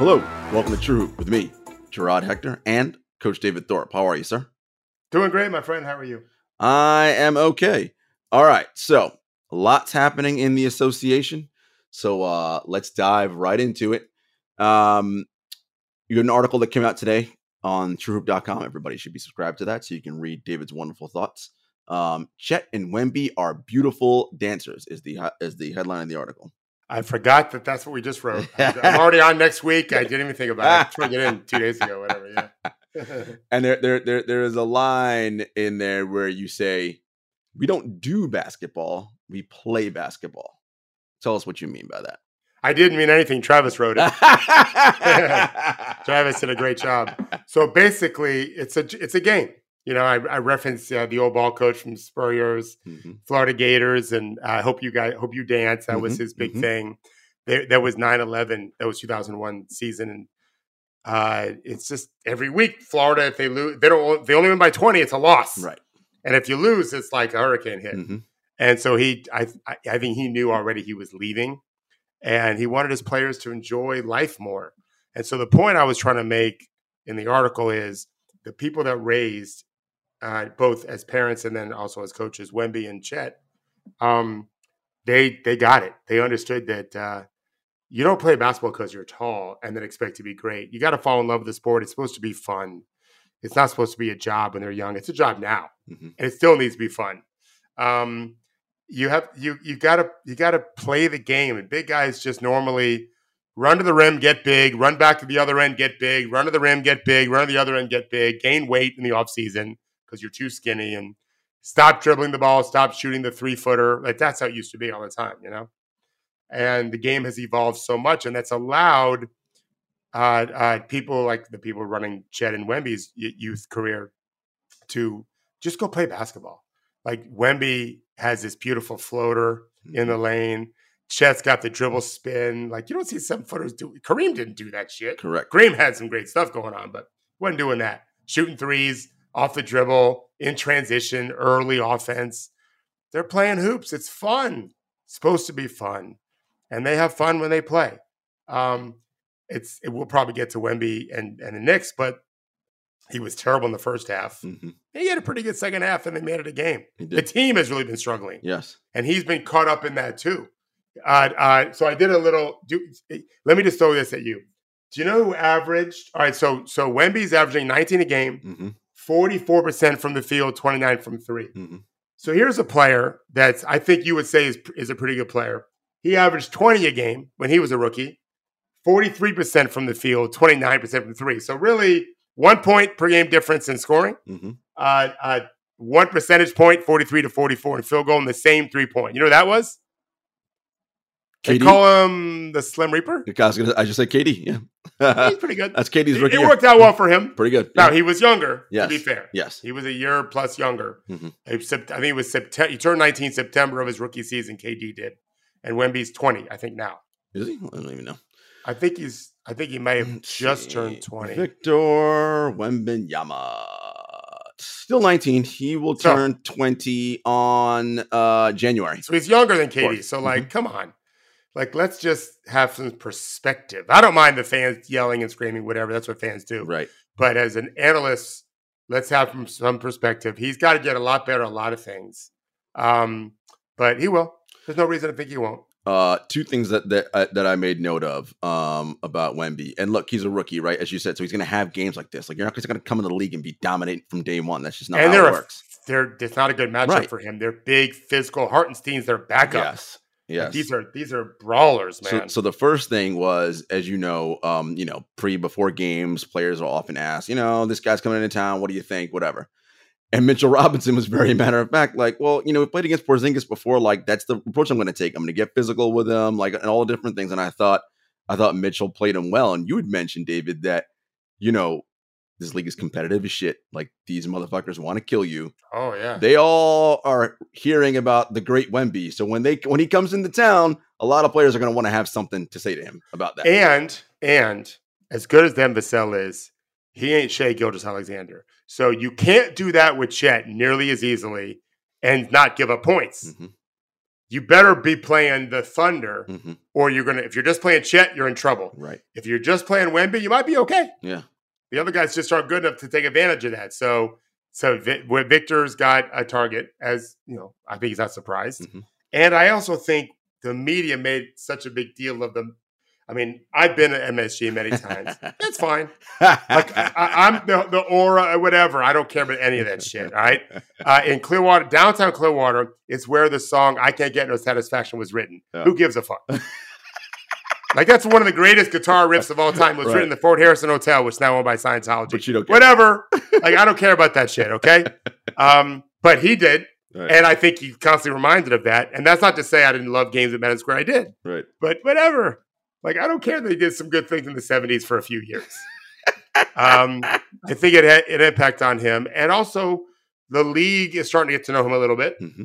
Hello, welcome to True Hoop with me, Jarod Hector, and Coach David Thorpe. How are you, sir? Doing great, my friend. How are you? I am okay. All right, so lots happening in the association. So uh, let's dive right into it. Um, you got an article that came out today on truehoop.com. Everybody should be subscribed to that so you can read David's wonderful thoughts. Um, Chet and Wemby are beautiful dancers is the is the headline of the article. I forgot that that's what we just wrote. I'm already on next week. I didn't even think about it. I it in two days ago, whatever. Yeah. and there, there, there, there is a line in there where you say, "We don't do basketball; we play basketball." Tell us what you mean by that. I didn't mean anything. Travis wrote it. Travis did a great job. So basically, it's a it's a game. You know, I, I referenced uh, the old ball coach from Spurrier's, mm-hmm. Florida Gators, and I hope you guys hope you dance. That mm-hmm. was his big mm-hmm. thing. There, that was 9-11. That was 2001 season, and uh, it's just every week Florida. If they lose, they don't. They only win by 20. It's a loss, right? And if you lose, it's like a hurricane hit. Mm-hmm. And so he, I, I think he knew already he was leaving, and he wanted his players to enjoy life more. And so the point I was trying to make in the article is the people that raised uh, both as parents and then also as coaches, Wemby and Chet, um, they they got it. They understood that uh, you don't play basketball because you're tall and then expect to be great. You got to fall in love with the sport. It's supposed to be fun. It's not supposed to be a job when they're young. It's a job now, mm-hmm. and it still needs to be fun. Um, you have you you gotta you gotta play the game. And big guys just normally run to the rim, get big, run back to the other end, get big, run to the rim, get big, run to the other end, get big, gain weight in the offseason because you're too skinny and stop dribbling the ball, stop shooting the three footer. Like that's how it used to be all the time, you know? And the game has evolved so much, and that's allowed uh, uh, people like the people running Chet and Wemby's youth career to just go play basketball. Like Wemby has this beautiful floater in the mm-hmm. lane. Chet's got the dribble spin. Like you don't see seven footers do. Kareem didn't do that shit. Correct. Kareem had some great stuff going on, but wasn't doing that. Shooting threes, off the dribble, in transition, early offense. They're playing hoops. It's fun. It's supposed to be fun. And they have fun when they play. Um, it's it will probably get to Wemby and, and the Knicks, but he was terrible in the first half. Mm-hmm. He had a pretty good second half, and they made it a game. The team has really been struggling. Yes, and he's been caught up in that too. Uh, uh, so I did a little. Do, let me just throw this at you. Do you know who averaged? All right, so so Wemby's averaging 19 a game. Mm-hmm. 44% from the field, 29 from 3 mm-hmm. So here's a player that's I think you would say is, is a pretty good player. He averaged 20 a game when he was a rookie, 43% from the field, 29% from three. So really one point per game difference in scoring. Mm-hmm. Uh, uh, one percentage point, 43 to 44 in field goal, and the same three point. You know what that was? They call him the Slim Reaper. I, was gonna, I just said KD. Yeah, he's pretty good. That's KD's rookie. It, it worked out well for him. Pretty good. Now he was younger. Yes. To be fair, yes, he was a year plus younger. Mm-hmm. I think it was September. He turned 19 September of his rookie season. KD did, and Wemby's 20. I think now. Is he? I don't even know. I think he's. I think he may have Let's just see. turned 20. Victor Wembanyama. Still 19. He will turn so, 20 on uh January. So he's younger than KD. So like, mm-hmm. come on like let's just have some perspective. I don't mind the fans yelling and screaming, whatever. That's what fans do. Right. But as an analyst, let's have from some perspective. He's got to get a lot better, a lot of things. Um, but he will. There's no reason to think he won't. Uh, two things that that uh, that I made note of um, about Wemby. And look, he's a rookie, right? As you said, so he's going to have games like this. Like you're not just going to come into the league and be dominant from day one. That's just not and how it works. They're it's not a good matchup right. for him. They're big, physical. Hartenstein's their backup. Yes. Yes. these are these are brawlers, man. So, so, the first thing was, as you know, um, you know, pre before games, players are often asked, you know, this guy's coming into town. What do you think? Whatever. And Mitchell Robinson was very matter of fact, like, well, you know, we played against Porzingis before. Like, that's the approach I'm going to take. I'm going to get physical with him, like, and all the different things. And I thought, I thought Mitchell played him well. And you had mentioned David that, you know, this league is competitive as shit. Like these motherfuckers want to kill you. Oh yeah. They all are hearing about the great Wemby. So when they when he comes into town, a lot of players are going to want to have something to say to him about that. And and as good as Devin Vassell is, he ain't Shai Gilgeous-Alexander. So you can't do that with Chet nearly as easily and not give up points. Mm-hmm. you better be playing the Thunder, mm-hmm. or you're gonna. If you're just playing Chet, you're in trouble. Right. If you're just playing Wemby, you might be okay. Yeah. The other guys just aren't good enough to take advantage of that. So, so Victor's got a target, as you know, I think he's not surprised. Mm-hmm. And I also think the media made such a big deal of the I mean, I've been at MSG many times. That's fine. Like I, am the, the aura, whatever. I don't care about any of that shit. All right. Uh, in Clearwater, downtown Clearwater, is where the song "I Can't Get No Satisfaction" was written. Yeah. Who gives a fuck? like that's one of the greatest guitar riffs of all time. It was right. written in the Fort Harrison Hotel, which is now owned by Scientology. But you don't. Whatever. like I don't care about that shit. Okay. Um, but he did. Right. And I think he's constantly reminded of that. And that's not to say I didn't love games at Madison Square. I did. Right. But whatever. Like, I don't care that he did some good things in the 70s for a few years. um, I think it had an impact on him. And also, the league is starting to get to know him a little bit. Mm-hmm.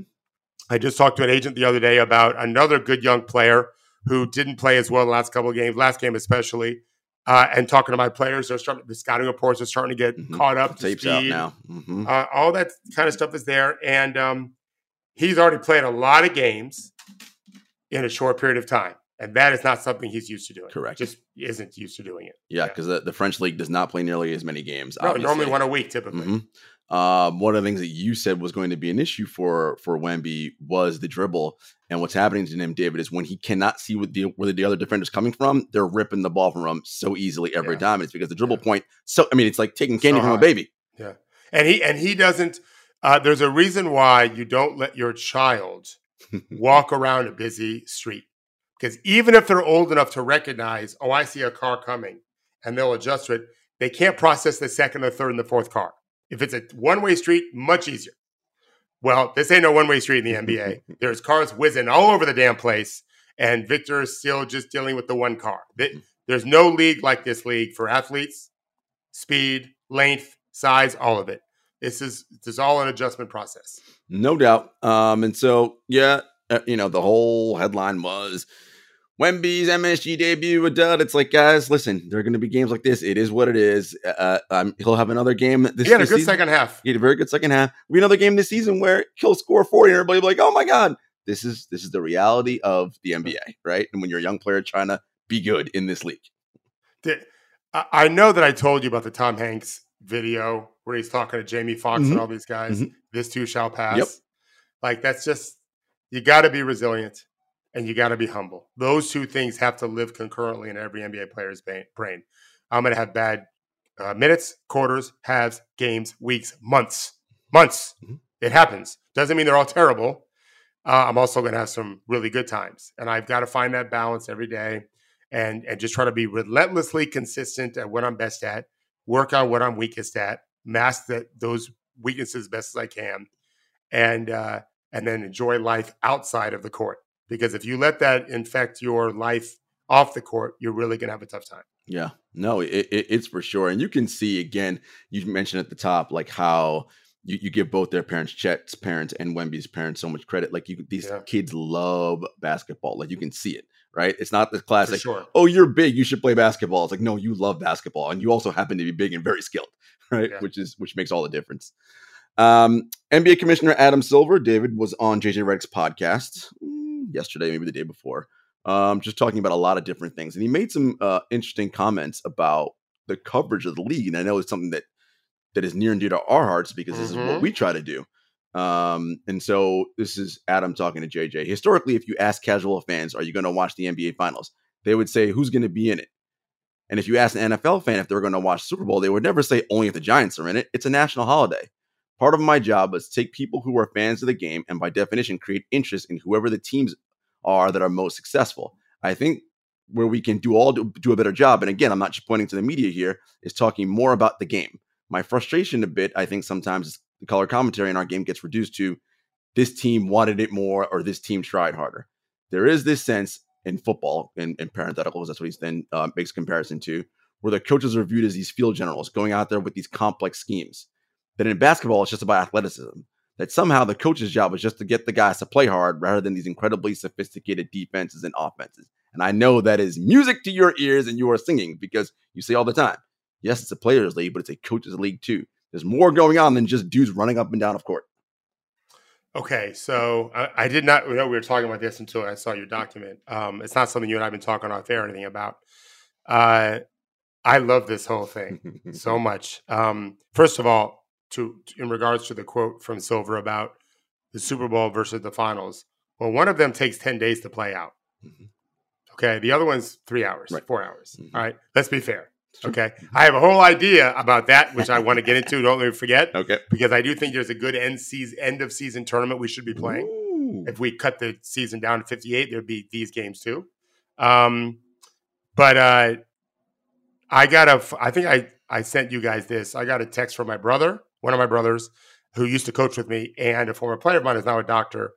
I just talked to an agent the other day about another good young player who didn't play as well in the last couple of games, last game especially. Uh, and talking to my players, they're starting. The scouting reports are starting to get mm-hmm. caught up. To speed. out now. Mm-hmm. Uh, all that kind of stuff is there, and um, he's already played a lot of games in a short period of time. And that is not something he's used to doing. Correct. Just isn't used to doing it. Yeah, because yeah. the, the, French league does not play nearly as many games. No, normally one a week typically. Mm-hmm. Um, one of the things that you said was going to be an issue for for Wemby was the dribble. And what's happening to him, David, is when he cannot see what the, where the other defender's coming from, they're ripping the ball from him so easily every yeah. time. And it's because the dribble yeah. point. So I mean, it's like taking candy so from a baby. Yeah, and he and he doesn't. Uh, there's a reason why you don't let your child walk around a busy street. Because even if they're old enough to recognize, oh, I see a car coming, and they'll adjust to it, they can't process the second, the third, and the fourth car. If it's a one way street, much easier. Well, this ain't no one way street in the NBA. There's cars whizzing all over the damn place, and Victor is still just dealing with the one car. There's no league like this league for athletes, speed, length, size, all of it. This is this is all an adjustment process. No doubt. Um, and so yeah, uh, you know, the whole headline was Wemby's MSG debut a dud. It's like, guys, listen, there are going to be games like this. It is what it is. Uh, um, he'll have another game this. He had a good season. second half. He had a very good second half. We another game this season where he'll score forty, and everybody will be like, "Oh my god, this is this is the reality of the NBA, right?" And when you're a young player trying to be good in this league. I know that I told you about the Tom Hanks video where he's talking to Jamie Foxx mm-hmm. and all these guys. Mm-hmm. This too shall pass. Yep. Like that's just you got to be resilient and you got to be humble. Those two things have to live concurrently in every NBA player's brain. I'm going to have bad uh, minutes, quarters, halves, games, weeks, months, months. Mm-hmm. It happens. Doesn't mean they're all terrible. Uh, I'm also going to have some really good times, and I've got to find that balance every day, and and just try to be relentlessly consistent at what I'm best at. Work on what I'm weakest at. Mask that those weaknesses as best as I can, and uh, and then enjoy life outside of the court. Because if you let that infect your life off the court, you're really going to have a tough time. Yeah, no, it, it, it's for sure. And you can see again, you mentioned at the top, like how you, you give both their parents, Chet's parents and Wemby's parents, so much credit. Like you, these yeah. kids love basketball. Like you can see it, right? It's not the classic. Sure. Oh, you're big, you should play basketball. It's like no, you love basketball, and you also happen to be big and very skilled, right? Yeah. Which is which makes all the difference. Um, NBA Commissioner Adam Silver, David, was on JJ Redick's podcast yesterday, maybe the day before, um, just talking about a lot of different things. And he made some uh, interesting comments about the coverage of the league. And I know it's something that that is near and dear to our hearts because this mm-hmm. is what mm-hmm. we try to do. Um, and so this is Adam talking to JJ. Historically, if you ask casual fans, are you going to watch the NBA finals? They would say, who's going to be in it? And if you ask an NFL fan if they're going to watch Super Bowl, they would never say only if the Giants are in it. It's a national holiday. Part of my job is to take people who are fans of the game and by definition create interest in whoever the teams are that are most successful. I think where we can do all do, do a better job, and again, I'm not just pointing to the media here, is talking more about the game. My frustration a bit, I think sometimes is the color commentary in our game gets reduced to this team wanted it more or this team tried harder. There is this sense in football, in, in parentheticals, that's what he then uh, makes comparison to, where the coaches are viewed as these field generals going out there with these complex schemes that in basketball it's just about athleticism. That somehow the coach's job is just to get the guys to play hard rather than these incredibly sophisticated defenses and offenses. And I know that is music to your ears and you are singing because you say all the time, yes, it's a players' league, but it's a coaches' league too. There's more going on than just dudes running up and down of court. Okay, so I, I, did not know we were talking about this until I saw your document. Um, it's not something you and I've been talking off air or anything about. Uh, I love this whole thing so much. Um, first of all, to in regards to the quote from Silver about the Super Bowl versus the finals, well, one of them takes ten days to play out. Mm-hmm. Okay, the other one's three hours, right. four hours. Mm-hmm. All right, let's be fair. Okay. I have a whole idea about that, which I want to get into. Don't let me forget. Okay. Because I do think there's a good end season end of season tournament we should be playing. Ooh. If we cut the season down to 58, there'd be these games too. Um, but uh, I got a I think I I sent you guys this. I got a text from my brother, one of my brothers, who used to coach with me, and a former player of mine is now a doctor,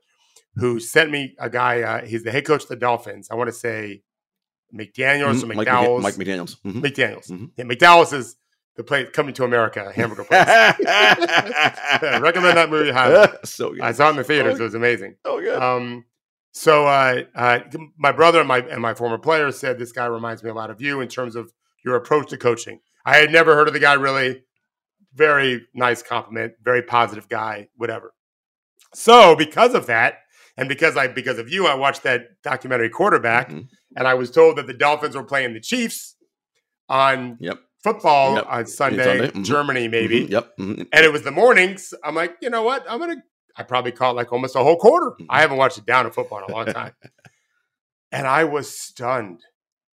who sent me a guy. Uh, he's the head coach of the Dolphins. I want to say McDaniels mm-hmm. or McDowell's. Mike, Mike McDaniels. Mm-hmm. McDaniels. Mm-hmm. Yeah, McDowell's is the place coming to America hamburger place. recommend that movie highly. so good. I saw it in the theaters. Oh, it was amazing. Oh, good. Um, so uh, uh, my brother and my and my former player said this guy reminds me a lot of you in terms of your approach to coaching. I had never heard of the guy really. Very nice compliment. Very positive guy. Whatever. So because of that, and because I because of you, I watched that documentary quarterback. Mm-hmm and I was told that the Dolphins were playing the Chiefs on yep. football yep. on Sunday, Sunday. Mm-hmm. Germany maybe. Mm-hmm. Yep. Mm-hmm. And it was the mornings. I'm like, you know what? I'm gonna. I probably caught like almost a whole quarter. I mm-hmm. haven't watched it down in football in a long time, and I was stunned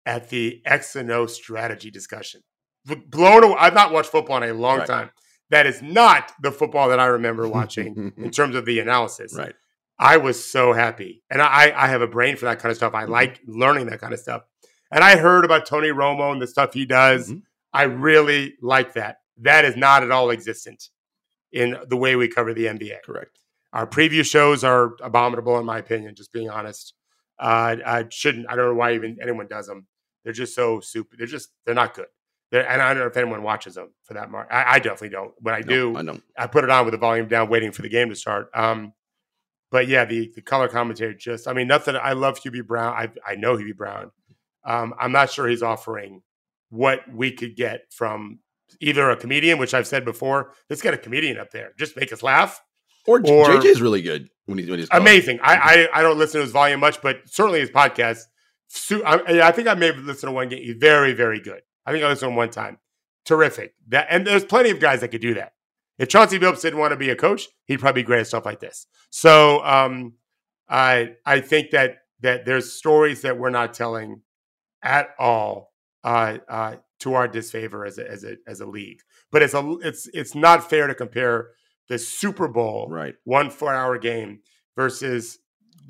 at the X and O strategy discussion. Blown away. I've not watched football in a long right. time. That is not the football that I remember watching in terms of the analysis. Right. I was so happy. And I, I have a brain for that kind of stuff. I mm-hmm. like learning that kind of stuff. And I heard about Tony Romo and the stuff he does. Mm-hmm. I really like that. That is not at all existent in the way we cover the NBA. Correct. Our preview shows are abominable, in my opinion, just being honest. Uh, I shouldn't, I don't know why even anyone does them. They're just so super. They're just, they're not good. And I don't know if anyone watches them for that mark. I, I definitely don't. When I no, do, I don't. I put it on with the volume down, waiting for the game to start. Um, but yeah, the the color commentary just I mean nothing. I love Hubie Brown. I I know Hubie Brown. Um, I'm not sure he's offering what we could get from either a comedian, which I've said before. Let's get a comedian up there, just make us laugh. Or, or is really good when he's when he's amazing. I, I, I don't listen to his volume much, but certainly his podcast. I, I think I may have listened to one game. He's very very good. I think I listened to him one time. Terrific. That and there's plenty of guys that could do that. If Chauncey Billups didn't want to be a coach, he'd probably be great at stuff like this. So um, I I think that that there's stories that we're not telling at all uh, uh, to our disfavor as a, as a as a league. But it's a it's it's not fair to compare the Super Bowl right one four hour game versus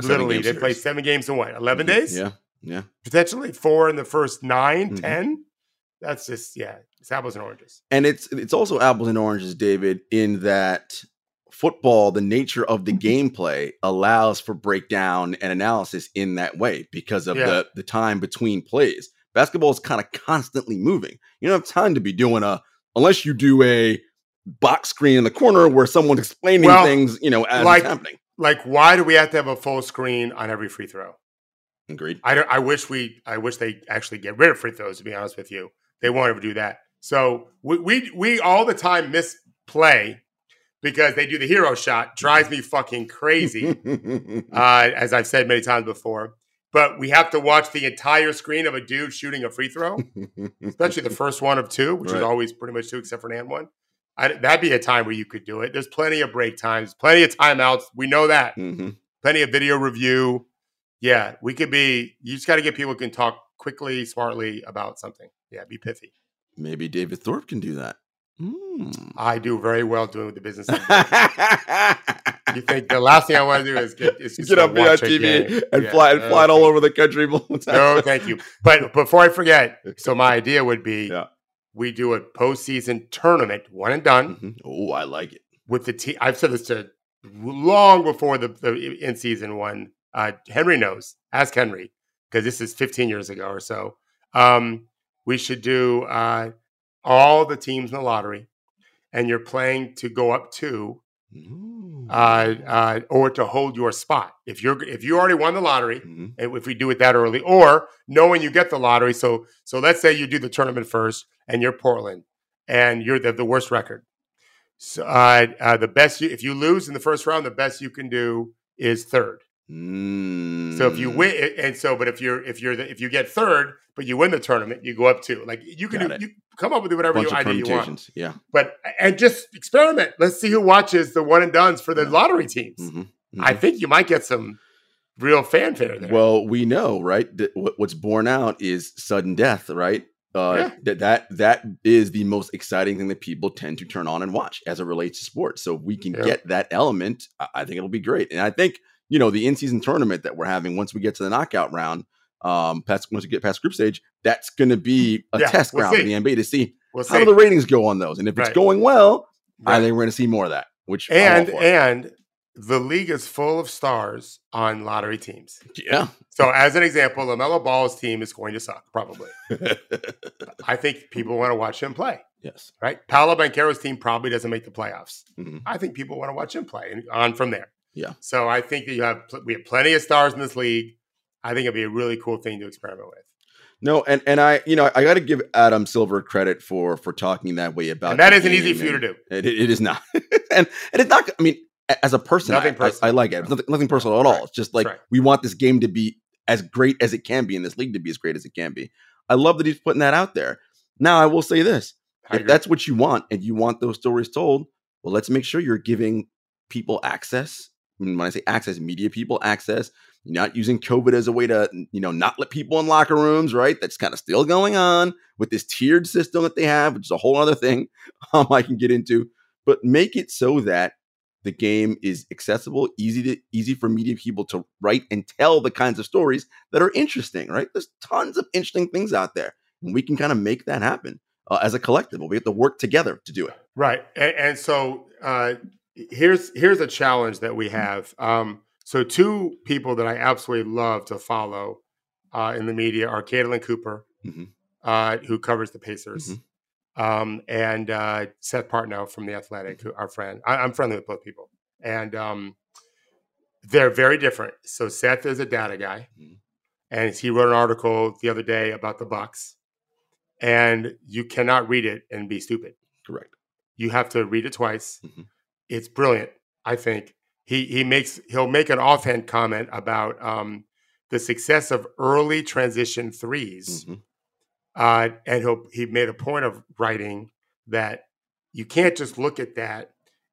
literally they play seven games in what 11 mm-hmm. days yeah yeah potentially four in the first 9 mm-hmm. 10 that's just yeah, it's apples and oranges. And it's it's also apples and oranges, David, in that football, the nature of the mm-hmm. gameplay allows for breakdown and analysis in that way because of yeah. the the time between plays. Basketball is kind of constantly moving. You don't have time to be doing a unless you do a box screen in the corner where someone's explaining well, things, you know, as like, it's happening. Like, why do we have to have a full screen on every free throw? Agreed. I, I wish we I wish they actually get rid of free throws. To be honest with you, they won't ever do that. So we, we, we all the time miss play because they do the hero shot. Drives me fucking crazy, uh, as I've said many times before. But we have to watch the entire screen of a dude shooting a free throw, especially the first one of two, which right. is always pretty much two except for an and one. I, that'd be a time where you could do it. There's plenty of break times, plenty of timeouts. We know that. Mm-hmm. Plenty of video review. Yeah, we could be. You just got to get people who can talk quickly, smartly about something. Yeah, be pithy. Maybe David Thorpe can do that. Mm. I do very well doing with the business. you think the last thing I want to do is get, is get up on TV and yeah. fly and fly all over the country? no, thank you. But before I forget, so my idea would be yeah. we do a postseason tournament, one and done. Mm-hmm. Oh, I like it. With the team, I've said this to long before the, the in season one. Uh, Henry knows. Ask Henry because this is 15 years ago or so. Um, we should do uh, all the teams in the lottery, and you're playing to go up to, uh, uh, or to hold your spot. If you're if you already won the lottery, mm-hmm. if we do it that early, or knowing you get the lottery, so so let's say you do the tournament first, and you're Portland, and you're the, the worst record. So uh, uh, the best you, if you lose in the first round, the best you can do is third. Mm. So if you win, and so, but if you're if you're the, if you get third, but you win the tournament, you go up two. Like you can do, you come up with whatever you, idea you want. Yeah, but and just experiment. Let's see who watches the one and duns for the yeah. lottery teams. Mm-hmm. Mm-hmm. I think you might get some real fanfare there. Well, we know, right? That what's borne out is sudden death, right? Uh, yeah. that that that is the most exciting thing that people tend to turn on and watch as it relates to sports. So if we can yeah. get that element, I think it'll be great. And I think you know the in-season tournament that we're having once we get to the knockout round, um, past once we get past group stage, that's going to be a yeah, test we'll ground see. for the NBA to see we'll how see. do the ratings go on those. And if right. it's going well, right. I think we're going to see more of that. Which and and the league is full of stars on lottery teams. Yeah. So, as an example, LaMelo Ball's team is going to suck, probably. I think people want to watch him play. Yes. Right? Paolo Banchero's team probably doesn't make the playoffs. Mm-hmm. I think people want to watch him play and on from there. Yeah. So, I think that you have we have plenty of stars in this league. I think it'd be a really cool thing to experiment with. No, and and I, you know, I got to give Adam Silver credit for for talking that way about. And that isn't easy for you to do. It, it is not, and and it's not. I mean, as a person, nothing I, I, I, like it. It's nothing, nothing personal at all. Right. It's just like right. we want this game to be as great as it can be, and this league to be as great as it can be. I love that he's putting that out there. Now, I will say this: if that's what you want, and you want those stories told, well, let's make sure you're giving people access. When I say access, media people access. You're not using COVID as a way to, you know, not let people in locker rooms, right? That's kind of still going on with this tiered system that they have, which is a whole other thing um, I can get into. But make it so that the game is accessible, easy to easy for media people to write and tell the kinds of stories that are interesting, right? There's tons of interesting things out there, and we can kind of make that happen uh, as a collective. We have to work together to do it. Right, and, and so uh, here's here's a challenge that we have. Um, so two people that I absolutely love to follow uh, in the media are Caitlin Cooper, mm-hmm. Uh, who covers the Pacers. Mm-hmm um, and uh, Seth Partnow from the Athletic, who our friend. I, am friendly with both people, and um, they're very different. So Seth is a data guy, mm-hmm. and he wrote an article the other day about the Bucks, and you cannot read it and be stupid. Correct. You have to read it twice. It's brilliant. I think he he makes he'll make an offhand comment about um, the success of early transition 3s mm-hmm uh, and he he made a point of writing that you can't just look at that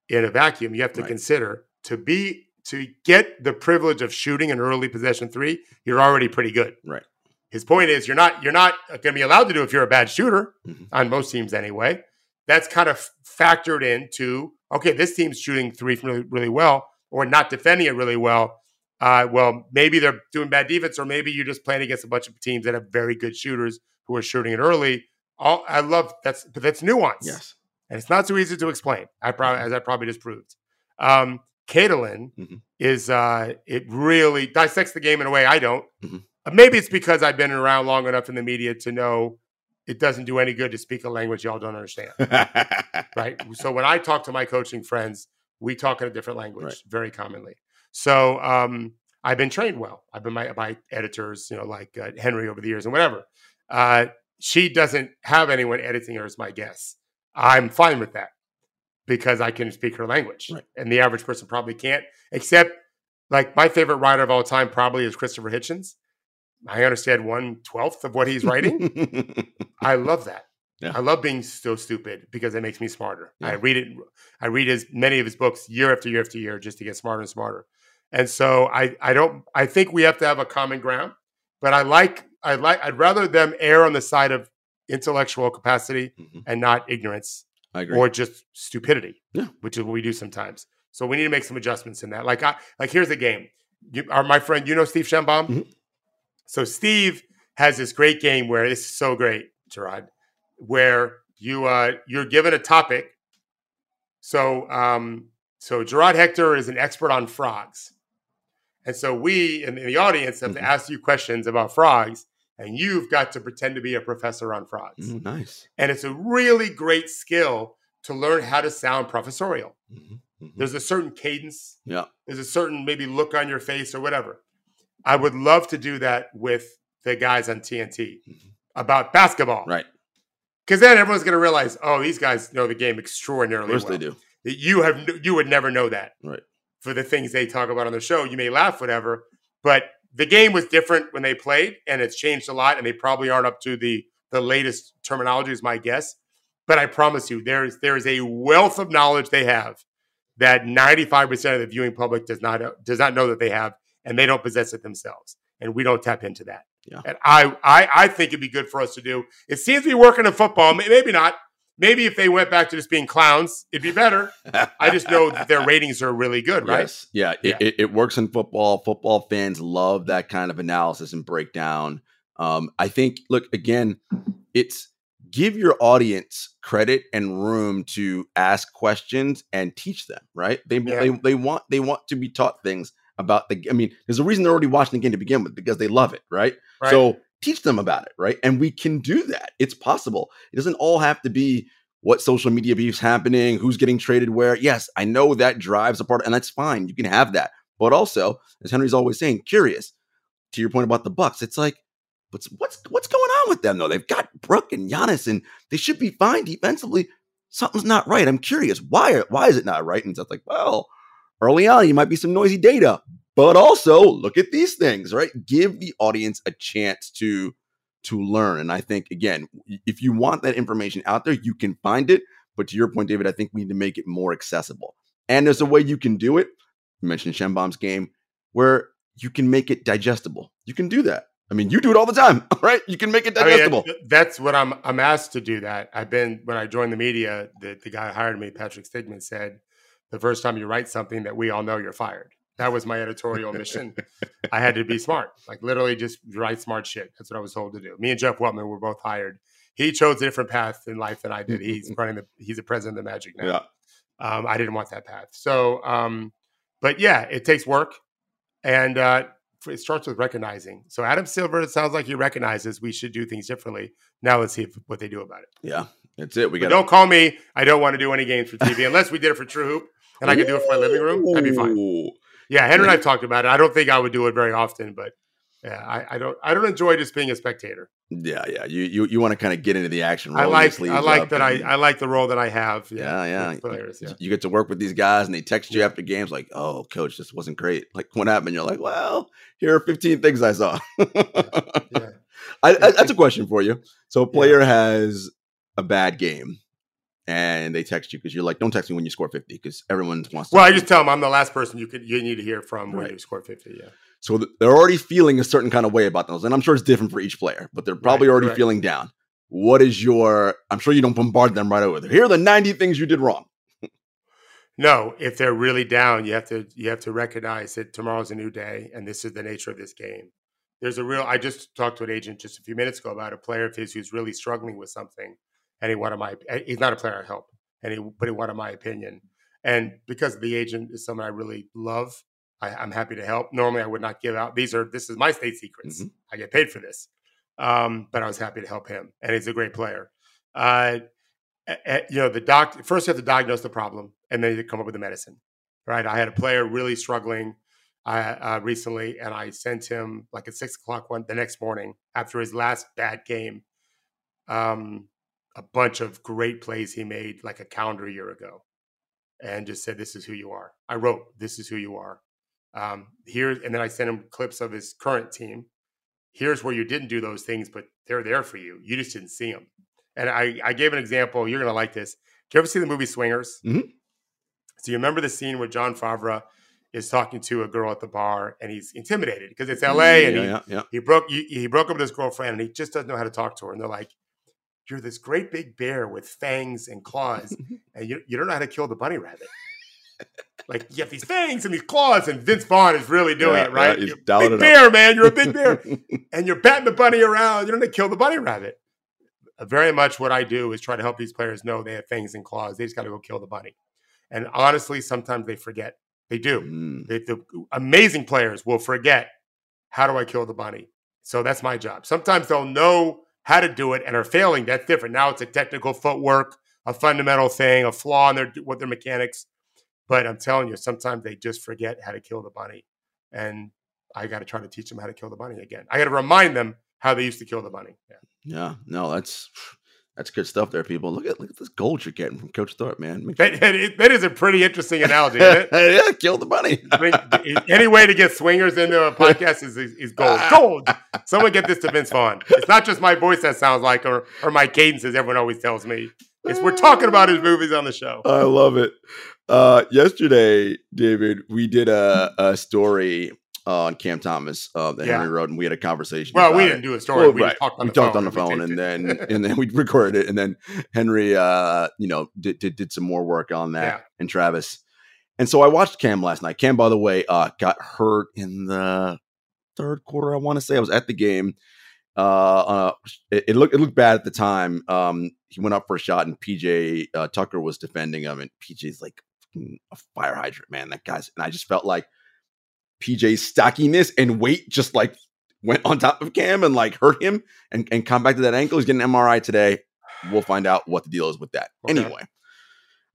in a vacuum. You have to right. consider to be to get the privilege of shooting an early possession three, you're already pretty good. Right. His point is you're not you're not going to be allowed to do if you're a bad shooter mm-hmm. on most teams anyway. That's kind of factored into okay, this team's shooting three from really, really well or not defending it really well. Uh, well, maybe they're doing bad defense, or maybe you're just playing against a bunch of teams that have very good shooters who are shooting it early. All I love that's but that's nuance. Yes. And it's not so easy to explain. I probably as I probably just proved. Um Caitlin mm-hmm. is uh it really dissects the game in a way I don't. Mm-hmm. Uh, maybe it's because I've been around long enough in the media to know it doesn't do any good to speak a language y'all don't understand. right. So when I talk to my coaching friends, we talk in a different language right. very commonly. So um, I've been trained well. I've been by, by editors, you know, like uh, Henry over the years and whatever. Uh, she doesn't have anyone editing her as my guest. I'm fine with that because I can speak her language, right. and the average person probably can't. Except, like my favorite writer of all time probably is Christopher Hitchens. I understand one twelfth of what he's writing. I love that. Yeah. I love being so stupid because it makes me smarter. Yeah. I read it. I read as many of his books year after year after year just to get smarter and smarter. And so I, I don't. I think we have to have a common ground. But I like I like I'd rather them err on the side of intellectual capacity mm-hmm. and not ignorance or just stupidity, yeah. which is what we do sometimes. So we need to make some adjustments in that. Like I like here's the game. You are my friend, you know Steve Shenbaum? Mm-hmm. So Steve has this great game where this is so great, Jarod, where you uh you're given a topic. So um so Jarod Hector is an expert on frogs. And so we in, in the audience have mm-hmm. to ask you questions about frogs, and you've got to pretend to be a professor on frogs. Mm, nice. And it's a really great skill to learn how to sound professorial. Mm-hmm. Mm-hmm. There's a certain cadence. Yeah. There's a certain maybe look on your face or whatever. I would love to do that with the guys on TNT mm-hmm. about basketball. Right. Because then everyone's going to realize, oh, these guys know the game extraordinarily well. Of course well. they do. You have you would never know that. Right. For the things they talk about on the show, you may laugh, whatever, but the game was different when they played, and it's changed a lot, and they probably aren't up to the the latest terminology, is my guess. But I promise you, there is there is a wealth of knowledge they have that 95% of the viewing public does not does not know that they have, and they don't possess it themselves, and we don't tap into that. Yeah. And I, I I think it'd be good for us to do. It seems to be working in football. Maybe not. Maybe if they went back to just being clowns, it'd be better. I just know that their ratings are really good, right? Yes. Yeah, yeah. It, it, works in football. Football fans love that kind of analysis and breakdown. Um, I think, look, again, it's give your audience credit and room to ask questions and teach them, right? They, yeah. they, they want they want to be taught things about the I mean, there's a reason they're already watching the game to begin with because they love it, right? right? So teach them about it, right? And we can do that. It's possible. It doesn't all have to be what social media beefs happening, who's getting traded where. Yes, I know that drives a part, and that's fine. You can have that. But also, as Henry's always saying, curious. To your point about the Bucks, it's like, what's what's what's going on with them though? They've got Brook and Giannis, and they should be fine defensively. Something's not right. I'm curious. Why why is it not right? And it's like, well, early on, you might be some noisy data, but also look at these things, right? Give the audience a chance to to learn. And I think again, if you want that information out there, you can find it. But to your point, David, I think we need to make it more accessible. And there's a way you can do it. You mentioned Shenbaum's game, where you can make it digestible. You can do that. I mean, you do it all the time, right? You can make it digestible. I mean, that's what I'm. I'm asked to do that. I've been when I joined the media. The the guy hired me, Patrick Stiegman, said the first time you write something that we all know you're fired. That was my editorial mission. I had to be smart, like literally just write smart shit. That's what I was told to do. Me and Jeff Weltman were both hired. He chose a different path in life than I did. He's running the. He's the president of the Magic now. Yeah. Um, I didn't want that path. So, um, but yeah, it takes work, and uh, it starts with recognizing. So Adam Silver, it sounds like he recognizes we should do things differently. Now let's see if, what they do about it. Yeah, that's it. We got. Don't call me. I don't want to do any games for TV unless we did it for True Hoop and I could do it for my living room. That'd be fine. Yeah, Henry and I've talked about it. I don't think I would do it very often, but yeah, I, I don't. I don't enjoy just being a spectator. Yeah, yeah. You you, you want to kind of get into the action. I like I like uh, that. I, I like the role that I have. Yeah, yeah. yeah. Players, yeah. You get to work with these guys, and they text you after games like, "Oh, coach, this wasn't great. Like, what happened?" You're like, "Well, here are 15 things I saw." yeah. I, I, that's a question for you. So, a player has a bad game and they text you because you're like, don't text me when you score 50 because everyone wants to. Well, I just tell them I'm the last person you could you need to hear from when you score 50. Yeah. So th- they're already feeling a certain kind of way about those, and I'm sure it's different for each player, but they're probably right, already right. feeling down. What is your? I'm sure you don't bombard them right away. Here are the 90 things you did wrong. no, if they're really down, you have to you have to recognize that tomorrow's a new day, and this is the nature of this game. There's a real. I just talked to an agent just a few minutes ago about a player of his who's really struggling with something and he wanted my he's not a player I help, and he but he wanted my opinion. And because the agent is someone I really love, I, am happy to help. Normally, I would not give out. These are this is my state secrets. Mm-hmm. I get paid for this, um, but I was happy to help him, and he's a great player. Uh, you know, the doc first you have to diagnose the problem, and then you come up with the medicine. Right? I had a player really struggling uh, recently, and I sent him like at six o'clock one the next morning after his last bad game. Um, a bunch of great plays he made like a calendar year ago and just said, This is who you are. I wrote, This is who you are. Um, here, and then I sent him clips of his current team. Here's where you didn't do those things, but they're there for you. You just didn't see them. And I, I gave an example. You're going to like this. Do you ever see the movie Swingers? Mm-hmm. So you remember the scene where Jon Favreau is talking to a girl at the bar and he's intimidated because it's LA and yeah, he, yeah, yeah. he broke he, he broke up with his girlfriend and he just doesn't know how to talk to her. And they're like, you're this great big bear with fangs and claws, and you, you don't know how to kill the bunny rabbit. like you have these fangs and these claws, and Vince Vaughn is really doing yeah, it, right? Yeah, you're a big bear, up. man. You're a big bear, and you're batting the bunny around. You don't know to kill the bunny rabbit. Uh, very much what I do is try to help these players know they have fangs and claws. They just got to go kill the bunny. And honestly, sometimes they forget. They do. Mm. They, the amazing players will forget how do I kill the bunny. So that's my job. Sometimes they'll know how to do it and are failing, that's different. Now it's a technical footwork, a fundamental thing, a flaw in their what their mechanics. But I'm telling you, sometimes they just forget how to kill the bunny, and I got to try to teach them how to kill the bunny again. I got to remind them how they used to kill the bunny. Yeah. Yeah. No, that's That's good stuff there, people. Look at look at this gold you're getting from Coach Thorpe, man. That, that is a pretty interesting analogy, isn't it? yeah, kill the money. I mean, any way to get swingers into a podcast is, is gold. Gold. Someone get this to Vince Vaughn. It's not just my voice that sounds like, or or my cadences. Everyone always tells me. It's we're talking about his movies on the show. I love it. Uh, yesterday, David, we did a, a story uh, on Cam Thomas uh, that yeah. Henry wrote, and we had a conversation. Well, we didn't do a story. Well, we right. talked on we the talked phone, on the phone, and then and then we recorded it, and then Henry, uh, you know, did, did, did some more work on that, yeah. and Travis. And so I watched Cam last night. Cam, by the way, uh, got hurt in the third quarter. I want to say I was at the game. Uh, it, it, looked it looked bad at the time. Um, he went up for a shot, and PJ uh, Tucker was defending him, and PJ's like a fire hydrant, man. That guy's, and I just felt like PJ's stockiness and weight just like went on top of Cam and like hurt him and, and come back to that ankle. He's getting an MRI today. We'll find out what the deal is with that. Okay. Anyway,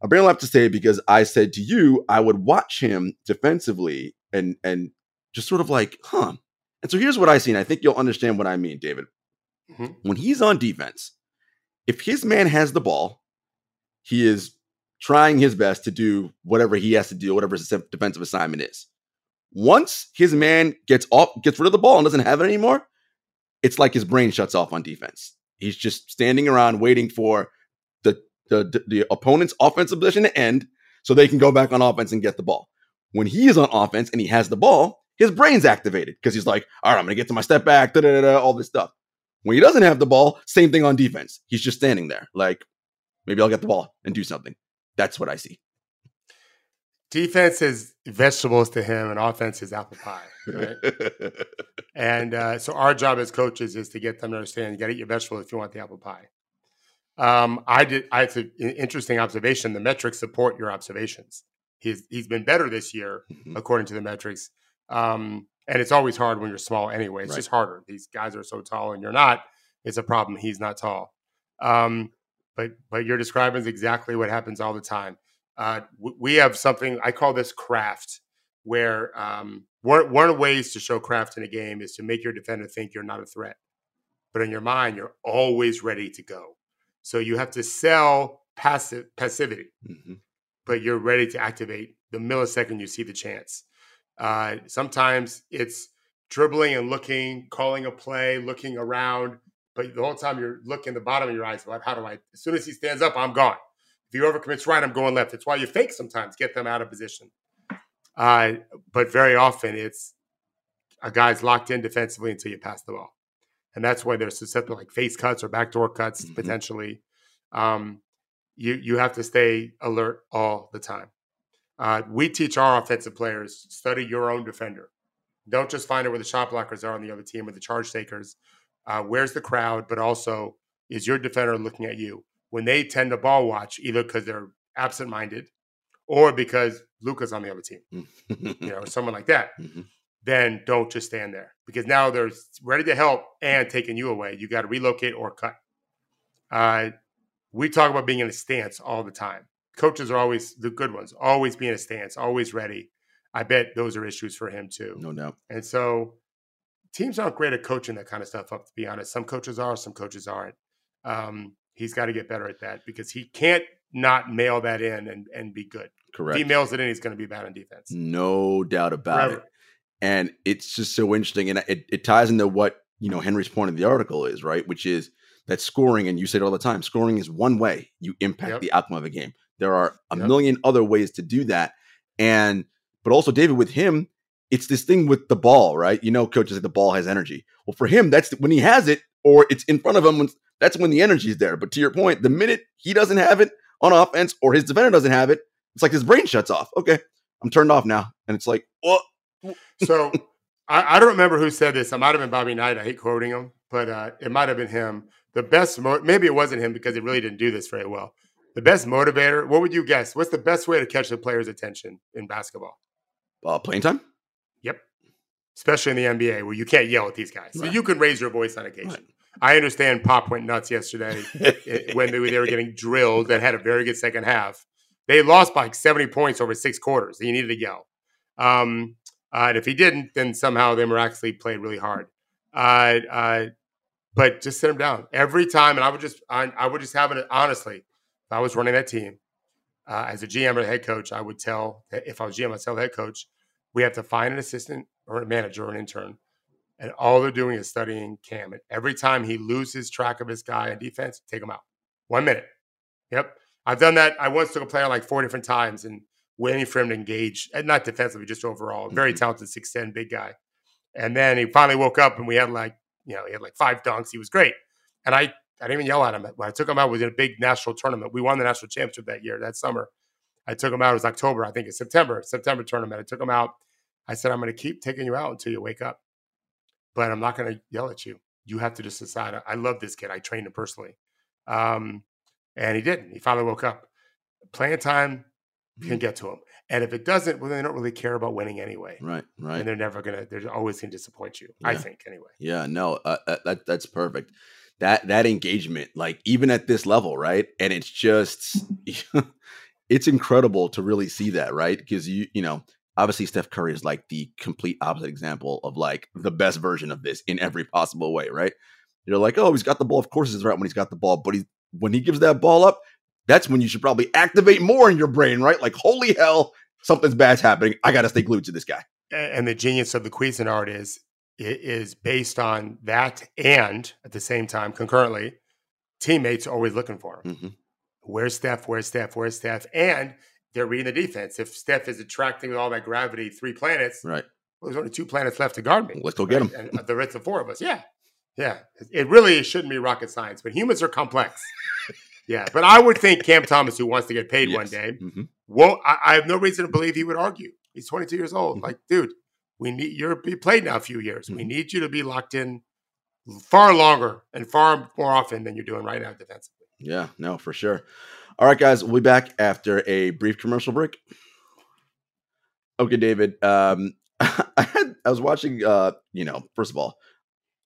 I bring him up to say because I said to you, I would watch him defensively and and just sort of like, huh. And so here's what I see, and I think you'll understand what I mean, David. Mm-hmm. When he's on defense, if his man has the ball, he is trying his best to do whatever he has to do, whatever his defensive assignment is. Once his man gets off, gets rid of the ball and doesn't have it anymore, it's like his brain shuts off on defense. He's just standing around waiting for the the, the opponent's offensive position to end so they can go back on offense and get the ball. When he is on offense and he has the ball, his brain's activated because he's like, all right, I'm gonna get to my step back, da da da, all this stuff. When he doesn't have the ball, same thing on defense. He's just standing there, like maybe I'll get the ball and do something. That's what I see. Defense is vegetables to him, and offense is apple pie. Right? and uh, so our job as coaches is to get them to understand you got to eat your vegetables if you want the apple pie. Um, I did. I, it's an interesting observation. The metrics support your observations. He's he's been better this year mm-hmm. according to the metrics. Um, and it's always hard when you're small anyway. It's right. just harder. These guys are so tall, and you're not. It's a problem. He's not tall. Um, but but you're describing exactly what happens all the time. Uh, we have something I call this craft, where um, one one of the ways to show craft in a game is to make your defender think you're not a threat, but in your mind you're always ready to go. So you have to sell passive passivity, mm-hmm. but you're ready to activate the millisecond you see the chance. Uh, sometimes it's dribbling and looking, calling a play, looking around, but the whole time you're looking the bottom of your eyes, like, how do I? As soon as he stands up, I'm gone. If he overcommits right, I'm going left. It's why you fake sometimes, get them out of position. Uh, but very often it's a guy's locked in defensively until you pass the ball. And that's why they're susceptible like face cuts or backdoor cuts mm-hmm. potentially. Um, you you have to stay alert all the time. Uh, we teach our offensive players study your own defender. Don't just find out where the shot blockers are on the other team or the charge takers uh, where's the crowd, but also is your defender looking at you? When they tend to ball watch, either because they're absent minded or because Luka's on the other team, you know, or someone like that, mm-hmm. then don't just stand there because now they're ready to help and taking you away. You got to relocate or cut. Uh, we talk about being in a stance all the time. Coaches are always the good ones, always being a stance, always ready. I bet those are issues for him too. No doubt. And so teams aren't great at coaching that kind of stuff up, to be honest. Some coaches are, some coaches aren't. Um, he's got to get better at that because he can't not mail that in and, and be good. Correct. If he mails it in, he's going to be bad on defense. No doubt about Forever. it. And it's just so interesting. And it, it ties into what, you know, Henry's point of the article is, right? Which is that scoring, and you say it all the time, scoring is one way you impact yep. the outcome of a game. There are a yep. million other ways to do that. And, but also, David, with him, it's this thing with the ball, right? You know, coaches say the ball has energy. Well, for him, that's when he has it or it's in front of him. That's when the energy is there. But to your point, the minute he doesn't have it on offense or his defender doesn't have it, it's like his brain shuts off. Okay, I'm turned off now, and it's like, well. so I, I, don't remember who said this. It might have been Bobby Knight. I hate quoting him, but uh, it might have been him. The best, mo- maybe it wasn't him because he really didn't do this very well. The best motivator. What would you guess? What's the best way to catch the player's attention in basketball? Uh, playing time Yep. especially in the NBA where you can't yell at these guys. Right. So you can raise your voice on occasion. Right. I understand Pop went nuts yesterday when they, they were getting drilled and had a very good second half. They lost by like 70 points over six quarters. He needed to yell. Um, uh, and if he didn't, then somehow they miraculously played really hard. Uh, uh, but just sit him down every time. And I would just, I, I would just have it honestly. If I was running that team uh, as a GM or a head coach, I would tell if I was GM, I'd tell the head coach, we have to find an assistant or a manager or an intern, and all they're doing is studying Cam. And every time he loses track of his guy in defense, take him out. One minute. Yep. I've done that. I once took a player like four different times and waiting for him to engage, and not defensively, just overall. Very mm-hmm. talented, 6'10, big guy. And then he finally woke up and we had like, you know, he had like five dunks. He was great. And I, I didn't even yell at him. When I took him out, was in a big national tournament. We won the national championship that year, that summer. I took him out. It was October, I think it's September, September tournament. I took him out. I said, I'm going to keep taking you out until you wake up, but I'm not going to yell at you. You have to just decide. I love this kid. I trained him personally. Um, and he didn't. He finally woke up. Playing time can mm-hmm. get to him. And if it doesn't, well, they don't really care about winning anyway. Right, right. And they're never gonna. They're always gonna disappoint you. Yeah. I think anyway. Yeah, no, uh, uh, that that's perfect. That that engagement, like even at this level, right? And it's just, it's incredible to really see that, right? Because you you know, obviously Steph Curry is like the complete opposite example of like the best version of this in every possible way, right? You're like, oh, he's got the ball. Of course, he's right when he's got the ball, but he when he gives that ball up, that's when you should probably activate more in your brain, right? Like, holy hell, something's bad's happening. I got to stay glued to this guy. And the genius of the Cuisinart is it is based on that, and at the same time, concurrently, teammates are always looking for him. Mm-hmm. Where's Steph? Where's Steph? Where's Steph? And they're reading the defense. If Steph is attracting with all that gravity, three planets, right? Well, there's only two planets left to guard me. Let's go get them. And the rest of four of us, yeah, yeah. It really shouldn't be rocket science, but humans are complex. Yeah, but I would think Cam Thomas, who wants to get paid yes. one day, mm-hmm. won't. I, I, have no reason to believe he would argue. He's 22 years old. Mm-hmm. Like, dude, we need you're you played now a few years. Mm-hmm. We need you to be locked in far longer and far more often than you're doing right now defensively. Yeah, no, for sure. All right, guys, we'll be back after a brief commercial break. Okay, David. Um, I had I was watching. Uh, you know, first of all,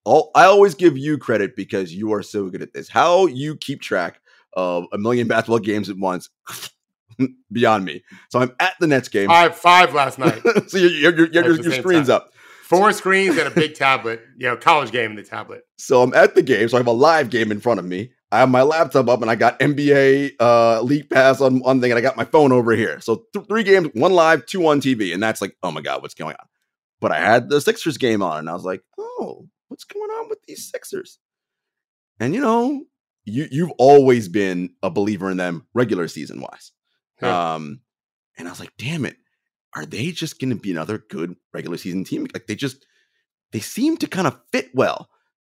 all I always give you credit because you are so good at this. How you keep track of a million basketball games at once. beyond me. So I'm at the Nets game. Five five last night. so you're, you're, you're, your, your screen's time. up. Four screens and a big tablet. You know, college game in the tablet. So I'm at the game. So I have a live game in front of me. I have my laptop up and I got NBA uh, League Pass on one thing, and I got my phone over here. So th- three games, one live, two on TV, and that's like, oh my god, what's going on? But I had the Sixers game on, and I was like, oh, what's going on with these Sixers? And you know, you you've always been a believer in them regular season wise. Yeah. Um, and I was like, damn it, are they just going to be another good regular season team? Like they just they seem to kind of fit well.